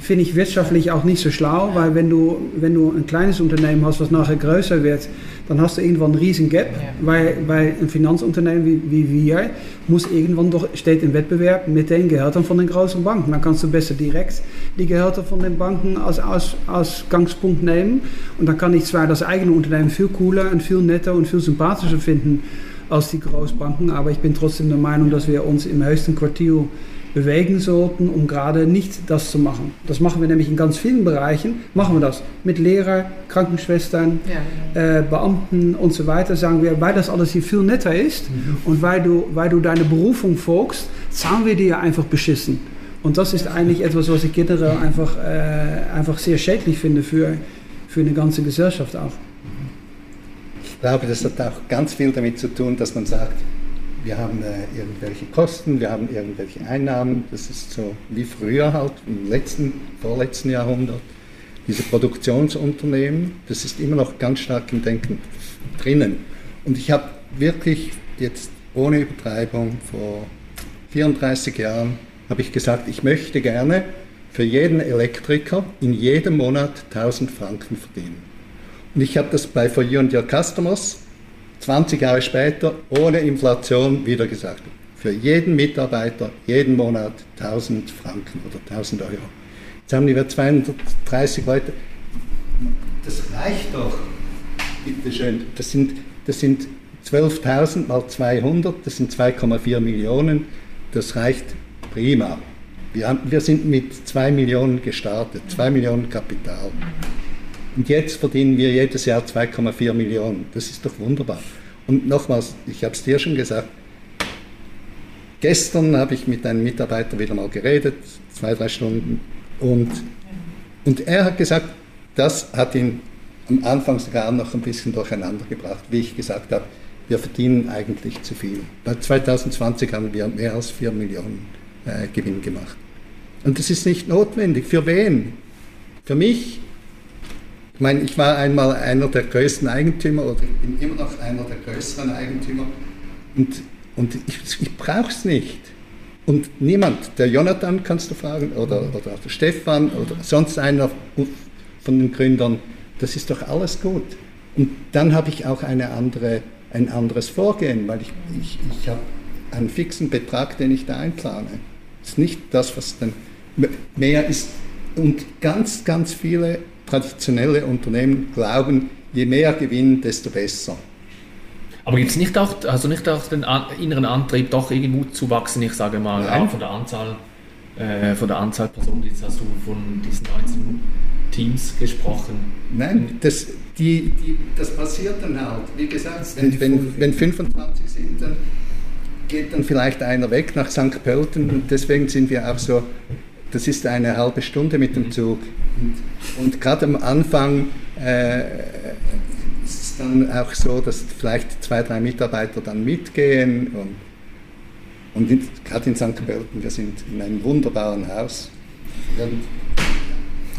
Finde ich wirtschaftlich auch nicht so schlau, weil wenn du, wenn du ein kleines Unternehmen hast, was nachher größer wird, dann hast du irgendwann einen riesen Gap, weil, weil ein Finanzunternehmen wie, wie wir muss irgendwann doch, steht im Wettbewerb mit den Gehältern von den großen Banken. Dann kannst du besser direkt die Gehälter von den Banken als Aus, Ausgangspunkt nehmen und dann kann ich zwar das eigene Unternehmen viel cooler und viel netter und viel sympathischer finden als die Großbanken, aber ich bin trotzdem der Meinung, dass wir uns im höchsten Quartil bewegen sollten, um gerade nicht das zu machen. Das machen wir nämlich in ganz vielen Bereichen, machen wir das. Mit Lehrer, Krankenschwestern, ja. äh, Beamten und so weiter, sagen wir, weil das alles hier viel netter ist mhm. und weil du, weil du deine Berufung folgst, zahlen wir dir einfach beschissen. Und das ist eigentlich etwas, was ich generell einfach, äh, einfach sehr schädlich finde für, für eine ganze Gesellschaft auch. Ich glaube, das hat auch ganz viel damit zu tun, dass man sagt, wir haben äh, irgendwelche Kosten, wir haben irgendwelche Einnahmen. Das ist so wie früher halt im letzten, vorletzten Jahrhundert. Diese Produktionsunternehmen, das ist immer noch ganz stark im Denken drinnen. Und ich habe wirklich jetzt ohne Übertreibung vor 34 Jahren habe ich gesagt, ich möchte gerne für jeden Elektriker in jedem Monat 1000 Franken verdienen. Und ich habe das bei For You and Your Customers 20 Jahre später ohne Inflation wieder gesagt. Für jeden Mitarbeiter jeden Monat 1000 Franken oder 1000 Euro. Jetzt haben wir 230 Leute. Das reicht doch. Bitte schön. Das sind, das sind 12.000 mal 200, das sind 2,4 Millionen. Das reicht prima. Wir, haben, wir sind mit 2 Millionen gestartet, 2 Millionen Kapital. Und jetzt verdienen wir jedes Jahr 2,4 Millionen. Das ist doch wunderbar. Und nochmals, ich habe es dir schon gesagt, gestern habe ich mit einem Mitarbeiter wieder mal geredet, zwei, drei Stunden, und, und er hat gesagt, das hat ihn am Anfang sogar noch ein bisschen durcheinander gebracht, wie ich gesagt habe, wir verdienen eigentlich zu viel. Bei 2020 haben wir mehr als 4 Millionen äh, Gewinn gemacht. Und das ist nicht notwendig. Für wen? Für mich? Ich meine, ich war einmal einer der größten Eigentümer oder ich bin immer noch einer der größeren Eigentümer und, und ich, ich brauche es nicht. Und niemand, der Jonathan kannst du fragen oder, oder der Stefan oder sonst einer von den Gründern, das ist doch alles gut. Und dann habe ich auch eine andere, ein anderes Vorgehen, weil ich, ich, ich habe einen fixen Betrag, den ich da einplane. Das ist nicht das, was dann mehr ist. Und ganz, ganz viele traditionelle Unternehmen glauben, je mehr Gewinn, desto besser. Aber gibt es nicht auch, also nicht auch den inneren Antrieb, doch irgendwo zu wachsen, ich sage mal, Nein. auch von der Anzahl, äh, von der Anzahl Personen, jetzt hast du von diesen 19 Teams gesprochen. Nein, das, die, die, das passiert dann halt. Wie gesagt, wenn, wenn, wenn 25 sind, dann geht dann vielleicht einer weg nach St. Pölten und deswegen sind wir auch so, das ist eine halbe Stunde mit dem Zug. Und, und gerade am Anfang äh, ist es dann auch so, dass vielleicht zwei, drei Mitarbeiter dann mitgehen und, und gerade in St. Pölten, wir sind in einem wunderbaren Haus. Und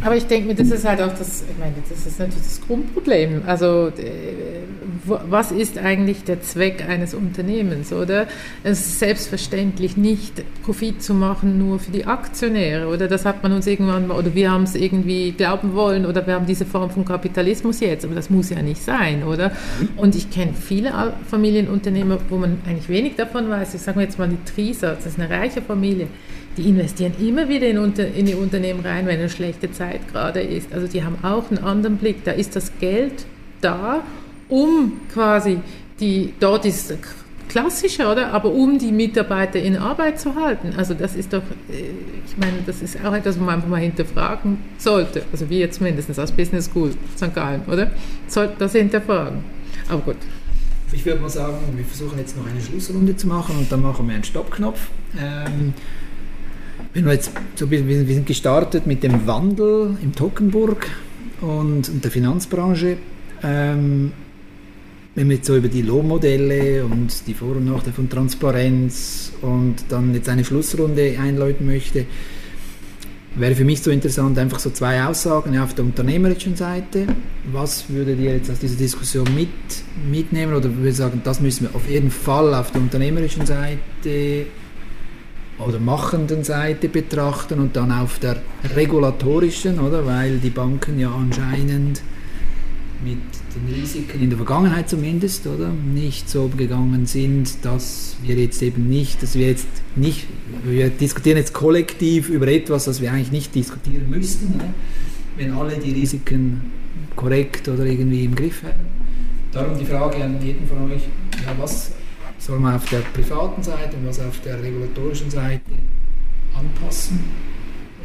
aber ich denke mir, das ist halt auch das, ich meine, das ist natürlich das Grundproblem. Also, äh, was ist eigentlich der Zweck eines Unternehmens, oder? Es ist selbstverständlich nicht, Profit zu machen nur für die Aktionäre, oder? Das hat man uns irgendwann mal, oder wir haben es irgendwie glauben wollen, oder wir haben diese Form von Kapitalismus jetzt, aber das muss ja nicht sein, oder? Und ich kenne viele Familienunternehmer, wo man eigentlich wenig davon weiß. Ich sage mal jetzt mal die Trieser, das ist eine reiche Familie die investieren immer wieder in, in, die Unternehmen rein, wenn eine schlechte Zeit gerade ist. Also die haben auch einen anderen Blick. Da ist das Geld da, um quasi die, dort ist klassischer, oder? Aber um die Mitarbeiter in Arbeit zu halten. Also das ist doch, äh, ich meine, das ist auch etwas, wo man einfach mal hinterfragen sollte. Also wir zumindest als Business School St. Gallen, oder? Sollten das hinterfragen. Aber gut. Ich würde mal sagen, wir versuchen jetzt noch eine Schlussrunde zu machen und dann machen wir einen Stoppknopf. Ähm, wenn wir jetzt so wir sind gestartet mit dem Wandel im Tockenburg und, der Finanzbranche. Ähm, wenn man jetzt so über die Lohnmodelle und die Vor- und Nachteile von Transparenz und dann jetzt eine Schlussrunde einläuten möchte, wäre für mich so interessant, einfach so zwei Aussagen auf der unternehmerischen Seite. Was würdet ihr jetzt aus dieser Diskussion mit, mitnehmen oder würde sagen, das müssen wir auf jeden Fall auf der unternehmerischen Seite oder machenden Seite betrachten und dann auf der regulatorischen, oder? Weil die Banken ja anscheinend mit den Risiken in der Vergangenheit zumindest, oder? Nicht so gegangen sind, dass wir jetzt eben nicht, dass wir jetzt nicht, wir diskutieren jetzt kollektiv über etwas, das wir eigentlich nicht diskutieren müssten, ne? wenn alle die Risiken korrekt oder irgendwie im Griff hätten. Darum die Frage an jeden von euch, ja, was soll man auf der privaten Seite und was auf der regulatorischen Seite anpassen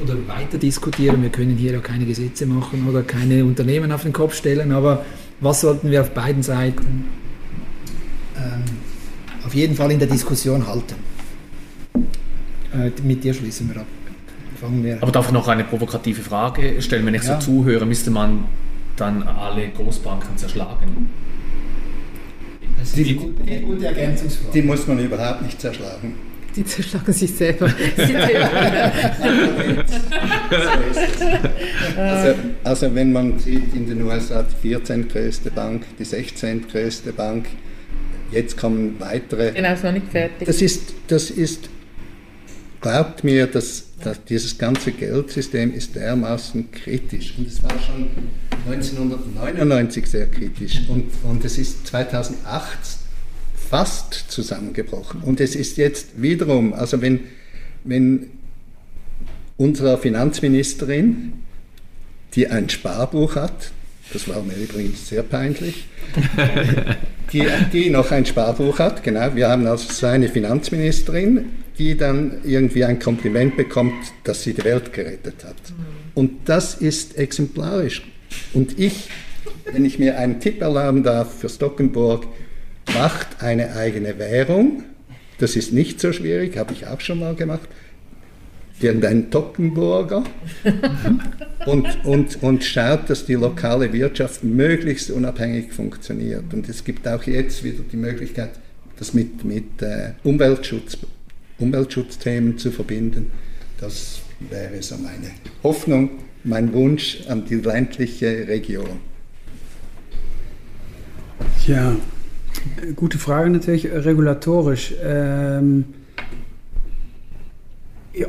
oder weiter diskutieren. Wir können hier ja keine Gesetze machen oder keine Unternehmen auf den Kopf stellen, aber was sollten wir auf beiden Seiten ähm, auf jeden Fall in der Diskussion halten? Äh, mit dir schließen wir ab. Wir aber darf ich noch eine provokative Frage stellen? Wenn ich ja. so zuhöre, müsste man dann alle Großbanken zerschlagen? Das ist die, gute, die, gute Ergänzungsfrage. Die muss man überhaupt nicht zerschlagen. Die zerschlagen sich selber. also, also, wenn man sieht, in den USA die 14 größte Bank, die 16 größte Bank, jetzt kommen weitere. Genau, ist noch nicht fertig. Das ist, das ist glaubt mir, dass, dass dieses ganze Geldsystem ist dermaßen kritisch. Und es war schon 1999 sehr kritisch und, und es ist 2008 fast zusammengebrochen. Und es ist jetzt wiederum, also wenn, wenn unsere Finanzministerin, die ein Sparbuch hat, das war mir übrigens sehr peinlich, die, die noch ein Sparbuch hat, genau, wir haben also so eine Finanzministerin, die dann irgendwie ein Kompliment bekommt, dass sie die Welt gerettet hat. Und das ist exemplarisch. Und ich, wenn ich mir einen Tipp erlauben darf für Stockenburg, macht eine eigene Währung. Das ist nicht so schwierig, habe ich auch schon mal gemacht. wird ein Tockenburger und, und, und schaut, dass die lokale Wirtschaft möglichst unabhängig funktioniert. Und es gibt auch jetzt wieder die Möglichkeit, das mit, mit äh, Umweltschutz, Umweltschutzthemen zu verbinden. Das wäre so meine Hoffnung, mein Wunsch an die ländliche Region. Ja, gute Frage natürlich, regulatorisch. Ähm,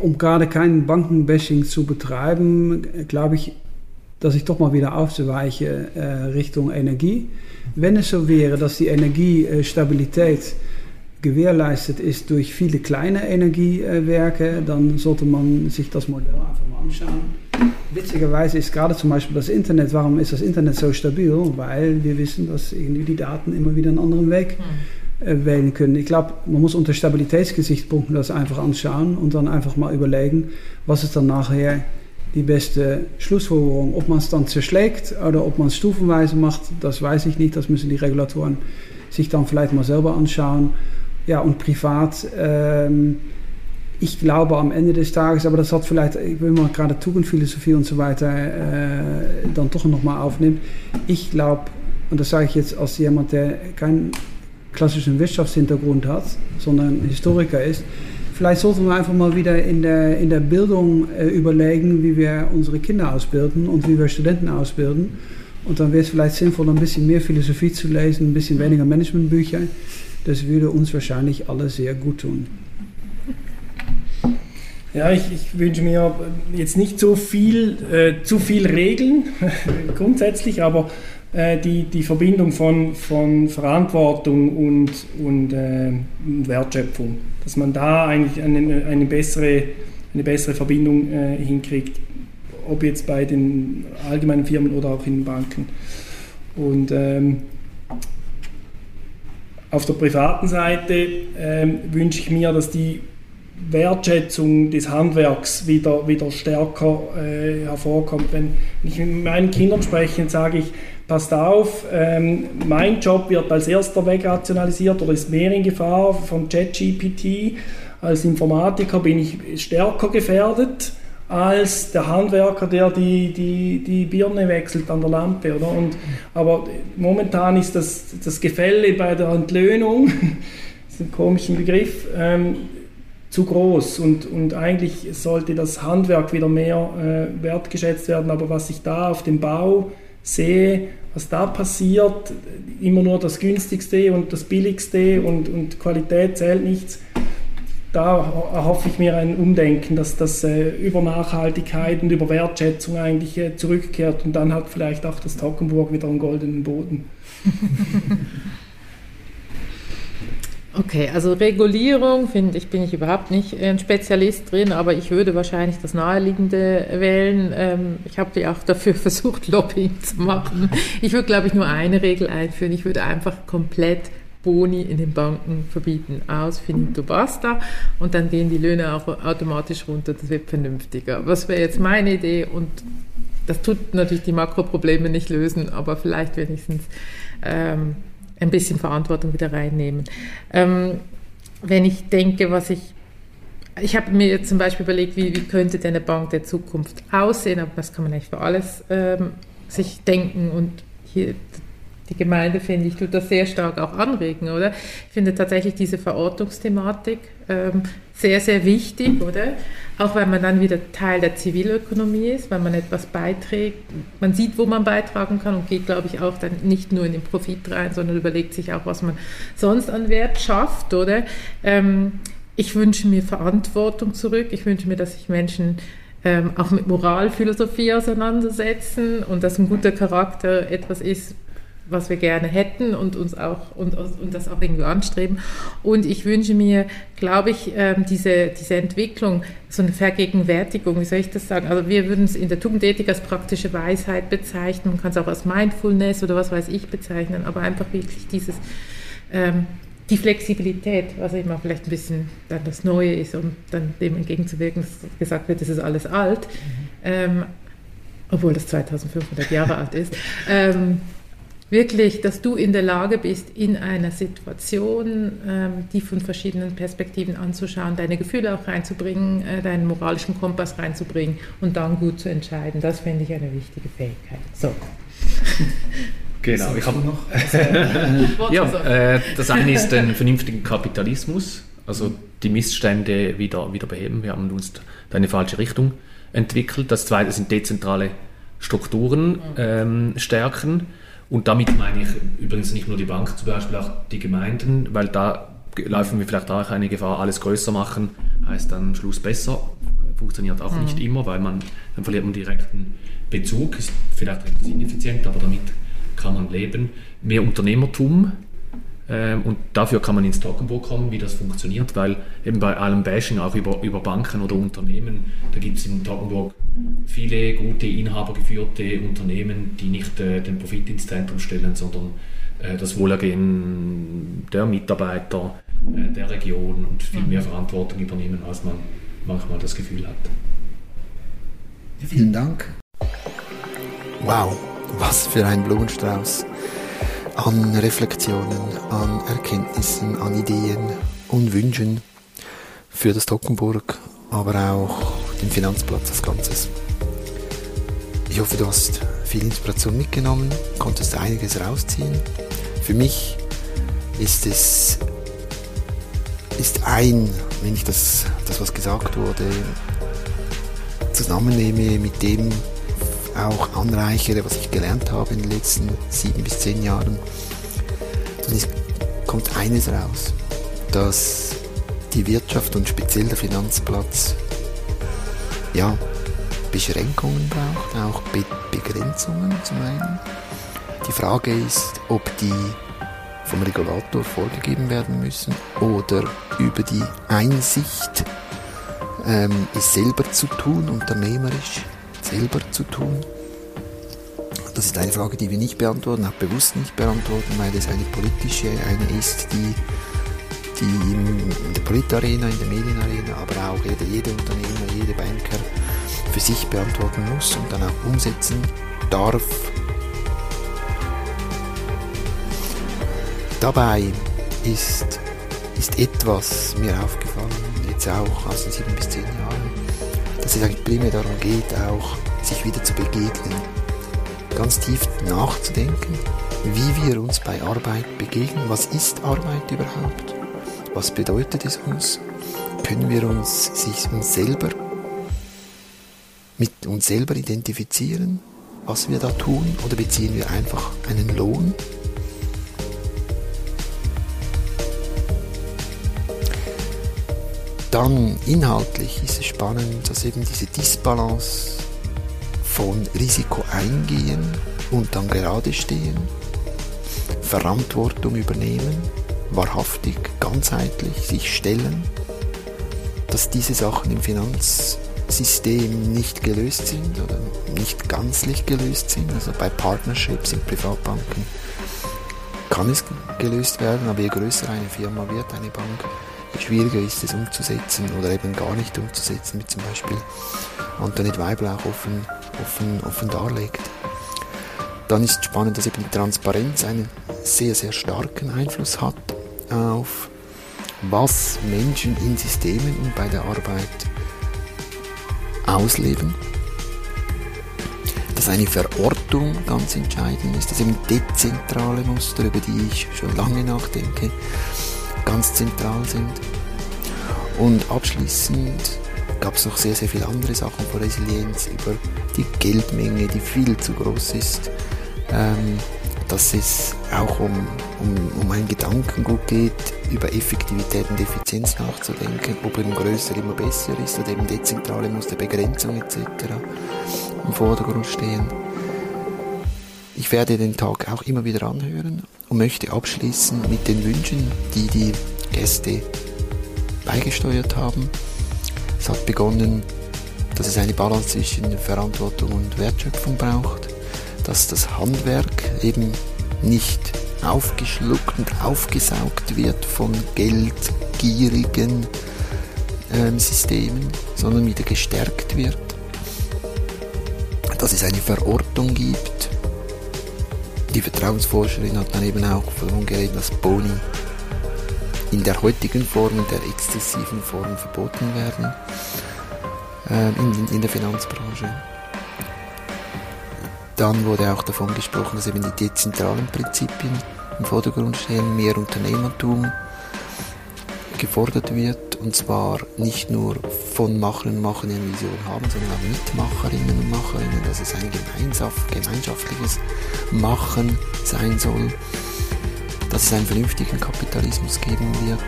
um gerade kein Bankenbashing zu betreiben, glaube ich, dass ich doch mal wieder aufzuweiche äh, Richtung Energie. Wenn es so wäre, dass die Energiestabilität gewährleistet ist durch viele kleine Energiewerke, dann sollte man sich das Modell einfach mal anschauen. Witzigerweise ist gerade zum Beispiel das Internet, warum ist das Internet so stabil? Weil wir wissen, dass irgendwie die Daten immer wieder einen anderen Weg äh, wählen können. Ich glaube, man muss unter Stabilitätsgesichtspunkten das einfach anschauen und dann einfach mal überlegen, was ist dann nachher die beste Schlussfolgerung. Ob man es dann zerschlägt oder ob man es stufenweise macht, das weiß ich nicht. Das müssen die Regulatoren sich dann vielleicht mal selber anschauen. Ja, und privat, ähm, ich glaube am Ende des Tages, aber das hat vielleicht, ich will mal gerade Tugendphilosophie und so weiter äh, dann doch nochmal aufnehmen. Ich glaube, und das sage ich jetzt als jemand, der keinen klassischen Wirtschaftshintergrund hat, sondern Historiker ist, vielleicht sollten wir einfach mal wieder in der, in der Bildung äh, überlegen, wie wir unsere Kinder ausbilden und wie wir Studenten ausbilden. Und dann wäre es vielleicht sinnvoll, ein bisschen mehr Philosophie zu lesen, ein bisschen weniger Managementbücher. Das würde uns wahrscheinlich alle sehr gut tun. Ja, ich, ich, wünsche mir jetzt nicht so viel, äh, zu viel Regeln grundsätzlich, aber äh, die, die Verbindung von, von Verantwortung und, und, äh, Wertschöpfung, dass man da eigentlich eine, eine, bessere, eine bessere Verbindung äh, hinkriegt, ob jetzt bei den allgemeinen Firmen oder auch in den Banken. Und ähm, auf der privaten Seite ähm, wünsche ich mir, dass die Wertschätzung des Handwerks wieder, wieder stärker äh, hervorkommt. Wenn ich mit meinen Kindern spreche, sage ich, passt auf, ähm, mein Job wird als erster wegrationalisiert oder ist mehr in Gefahr von ChatGPT. Als Informatiker bin ich stärker gefährdet als der Handwerker, der die, die, die Birne wechselt an der Lampe. Oder? Und, aber momentan ist das, das Gefälle bei der Entlöhnung, das ist ein komischer Begriff, ähm, zu groß und, und eigentlich sollte das Handwerk wieder mehr äh, wertgeschätzt werden. Aber was ich da auf dem Bau sehe, was da passiert, immer nur das günstigste und das billigste und, und Qualität zählt nichts da erhoffe ich mir ein Umdenken, dass das äh, über Nachhaltigkeit und über Wertschätzung eigentlich äh, zurückkehrt und dann hat vielleicht auch das Tockenburg wieder einen goldenen Boden. Okay, also Regulierung finde ich, bin ich überhaupt nicht ein Spezialist drin, aber ich würde wahrscheinlich das Naheliegende wählen. Ähm, ich habe ja auch dafür versucht, Lobbying zu machen. Ich würde, glaube ich, nur eine Regel einführen. Ich würde einfach komplett Boni in den Banken verbieten. Aus, finito, basta. Und dann gehen die Löhne auch automatisch runter. Das wird vernünftiger. Was wäre jetzt meine Idee? Und das tut natürlich die Makroprobleme nicht lösen, aber vielleicht wenigstens ähm, ein bisschen Verantwortung wieder reinnehmen. Ähm, wenn ich denke, was ich ich habe mir jetzt zum Beispiel überlegt, wie, wie, könnte denn eine Bank der Zukunft aussehen, aber das kann man eigentlich für alles ähm, sich denken und hier die Gemeinde, finde ich, tut das sehr stark auch anregen, oder? Ich finde tatsächlich diese Verortungsthematik ähm, sehr, sehr wichtig, oder? Auch weil man dann wieder Teil der Zivilökonomie ist, weil man etwas beiträgt. Man sieht, wo man beitragen kann und geht, glaube ich, auch dann nicht nur in den Profit rein, sondern überlegt sich auch, was man sonst an Wert schafft, oder? Ähm, ich wünsche mir Verantwortung zurück. Ich wünsche mir, dass sich Menschen ähm, auch mit Moralphilosophie auseinandersetzen und dass ein guter Charakter etwas ist, was wir gerne hätten und uns auch und, und das auch irgendwie anstreben. Und ich wünsche mir, glaube ich, ähm, diese, diese Entwicklung, so eine Vergegenwärtigung, wie soll ich das sagen? Also wir würden es in der Tugendethik als praktische Weisheit bezeichnen, man kann es auch als Mindfulness oder was weiß ich bezeichnen, aber einfach wirklich dieses ähm, die Flexibilität, was immer vielleicht ein bisschen dann das Neue ist, um dann dem entgegenzuwirken, dass gesagt wird, das ist alles alt, mhm. ähm, obwohl das 2500 Jahre alt ist. Ähm, wirklich, dass du in der Lage bist, in einer Situation, ähm, die von verschiedenen Perspektiven anzuschauen, deine Gefühle auch reinzubringen, äh, deinen moralischen Kompass reinzubringen und dann gut zu entscheiden. Das finde ich eine wichtige Fähigkeit. So. Genau, ich habe noch. ja, äh, das eine ist den vernünftigen Kapitalismus, also die Missstände wieder, wieder beheben. Wir haben uns da in eine falsche Richtung entwickelt. Das zweite sind dezentrale Strukturen ähm, stärken. Und damit meine ich übrigens nicht nur die Bank, zum Beispiel auch die Gemeinden, weil da laufen wir vielleicht auch eine Gefahr, alles größer machen, heißt dann am Schluss besser. Funktioniert auch mhm. nicht immer, weil man, dann verliert man direkten Bezug, ist vielleicht etwas ineffizient, aber damit kann man leben. Mehr Unternehmertum, ähm, und dafür kann man ins Talkenburg kommen, wie das funktioniert, weil eben bei allem Bashing auch über, über Banken oder Unternehmen, da gibt es in Talkenburg viele gute inhabergeführte Unternehmen, die nicht äh, den Profit ins Zentrum stellen, sondern äh, das Wohlergehen der Mitarbeiter, äh, der Region und viel mehr Verantwortung übernehmen, als man manchmal das Gefühl hat. Vielen Dank. Wow, was für ein Blumenstrauß an Reflexionen, an Erkenntnissen, an Ideen und Wünschen für das Tockenburg, aber auch den Finanzplatz als Ganzes. Ich hoffe, du hast viel Inspiration mitgenommen, konntest einiges rausziehen. Für mich ist es ist ein, wenn ich das, das was gesagt wurde, zusammennehme mit dem, auch anreichere, was ich gelernt habe in den letzten sieben bis zehn Jahren, dann ist, kommt eines raus, dass die Wirtschaft und speziell der Finanzplatz ja, Beschränkungen braucht, auch Be Begrenzungen zum einen. Die Frage ist, ob die vom Regulator vorgegeben werden müssen oder über die Einsicht, ähm, es selber zu tun, unternehmerisch selber zu tun? Das ist eine Frage, die wir nicht beantworten, auch bewusst nicht beantworten, weil es eine politische, eine ist, die, die in der Politarena, in der Medienarena, aber auch jeder, jeder Unternehmer, jeder Banker für sich beantworten muss und dann auch umsetzen darf. Dabei ist, ist etwas mir aufgefallen, jetzt auch aus den sieben bis zehn Jahren, dass es eigentlich primär darum geht, auch sich wieder zu begegnen, ganz tief nachzudenken, wie wir uns bei Arbeit begegnen. Was ist Arbeit überhaupt? Was bedeutet es uns? Können wir uns, sich uns selber mit uns selber identifizieren, was wir da tun, oder beziehen wir einfach einen Lohn? Dann inhaltlich ist es spannend, dass eben diese Disbalance von Risiko eingehen und dann gerade stehen, Verantwortung übernehmen, wahrhaftig, ganzheitlich sich stellen, dass diese Sachen im Finanzsystem nicht gelöst sind oder nicht ganzlich gelöst sind. Also bei Partnerships in Privatbanken kann es gelöst werden, aber je größer eine Firma wird, eine Bank, schwieriger ist es umzusetzen oder eben gar nicht umzusetzen, wie zum Beispiel Antoinette Weibel auch offen, offen, offen darlegt. Dann ist spannend, dass eben die Transparenz einen sehr, sehr starken Einfluss hat auf was Menschen in Systemen und bei der Arbeit ausleben. Dass eine Verortung ganz entscheidend ist, dass eben dezentrale Muster, über die ich schon lange nachdenke, ganz zentral sind. Und abschließend gab es noch sehr, sehr viele andere Sachen von Resilienz über die Geldmenge, die viel zu groß ist. Ähm, dass es auch um, um, um ein Gedankengut geht, über Effektivität und Effizienz nachzudenken, ob eben größer immer besser ist oder eben dezentrale muss der Begrenzung etc. im Vordergrund stehen. Ich werde den Tag auch immer wieder anhören und möchte abschließen mit den Wünschen, die die Gäste beigesteuert haben. Es hat begonnen, dass es eine Balance zwischen Verantwortung und Wertschöpfung braucht, dass das Handwerk eben nicht aufgeschluckt und aufgesaugt wird von geldgierigen ähm, Systemen, sondern wieder gestärkt wird, dass es eine Verortung gibt, die Vertrauensforscherin hat dann eben auch davon geredet, dass Boni in der heutigen Form, in der exzessiven Form verboten werden äh, in, in der Finanzbranche. Dann wurde auch davon gesprochen, dass eben die dezentralen Prinzipien im Vordergrund stehen, mehr Unternehmertum gefordert wird und zwar nicht nur von Machern und Machern eine Vision haben, sondern auch Mitmacherinnen und Macherinnen, dass es ein gemeinschaftliches Machen sein soll, dass es einen vernünftigen Kapitalismus geben wird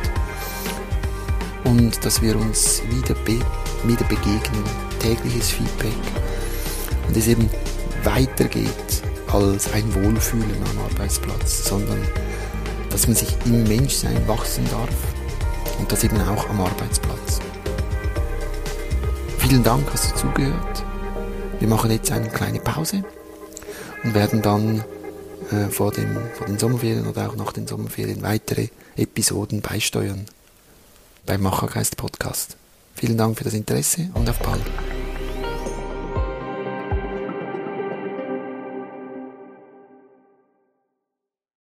und dass wir uns wieder, be wieder begegnen, tägliches Feedback. Und es eben weitergeht als ein Wohlfühlen am Arbeitsplatz, sondern dass man sich im Menschsein wachsen darf und das eben auch am Arbeitsplatz. Vielen Dank, hast du zugehört. Wir machen jetzt eine kleine Pause und werden dann äh, vor, dem, vor den Sommerferien oder auch nach den Sommerferien weitere Episoden beisteuern beim Machergeist Podcast. Vielen Dank für das Interesse und auf bald.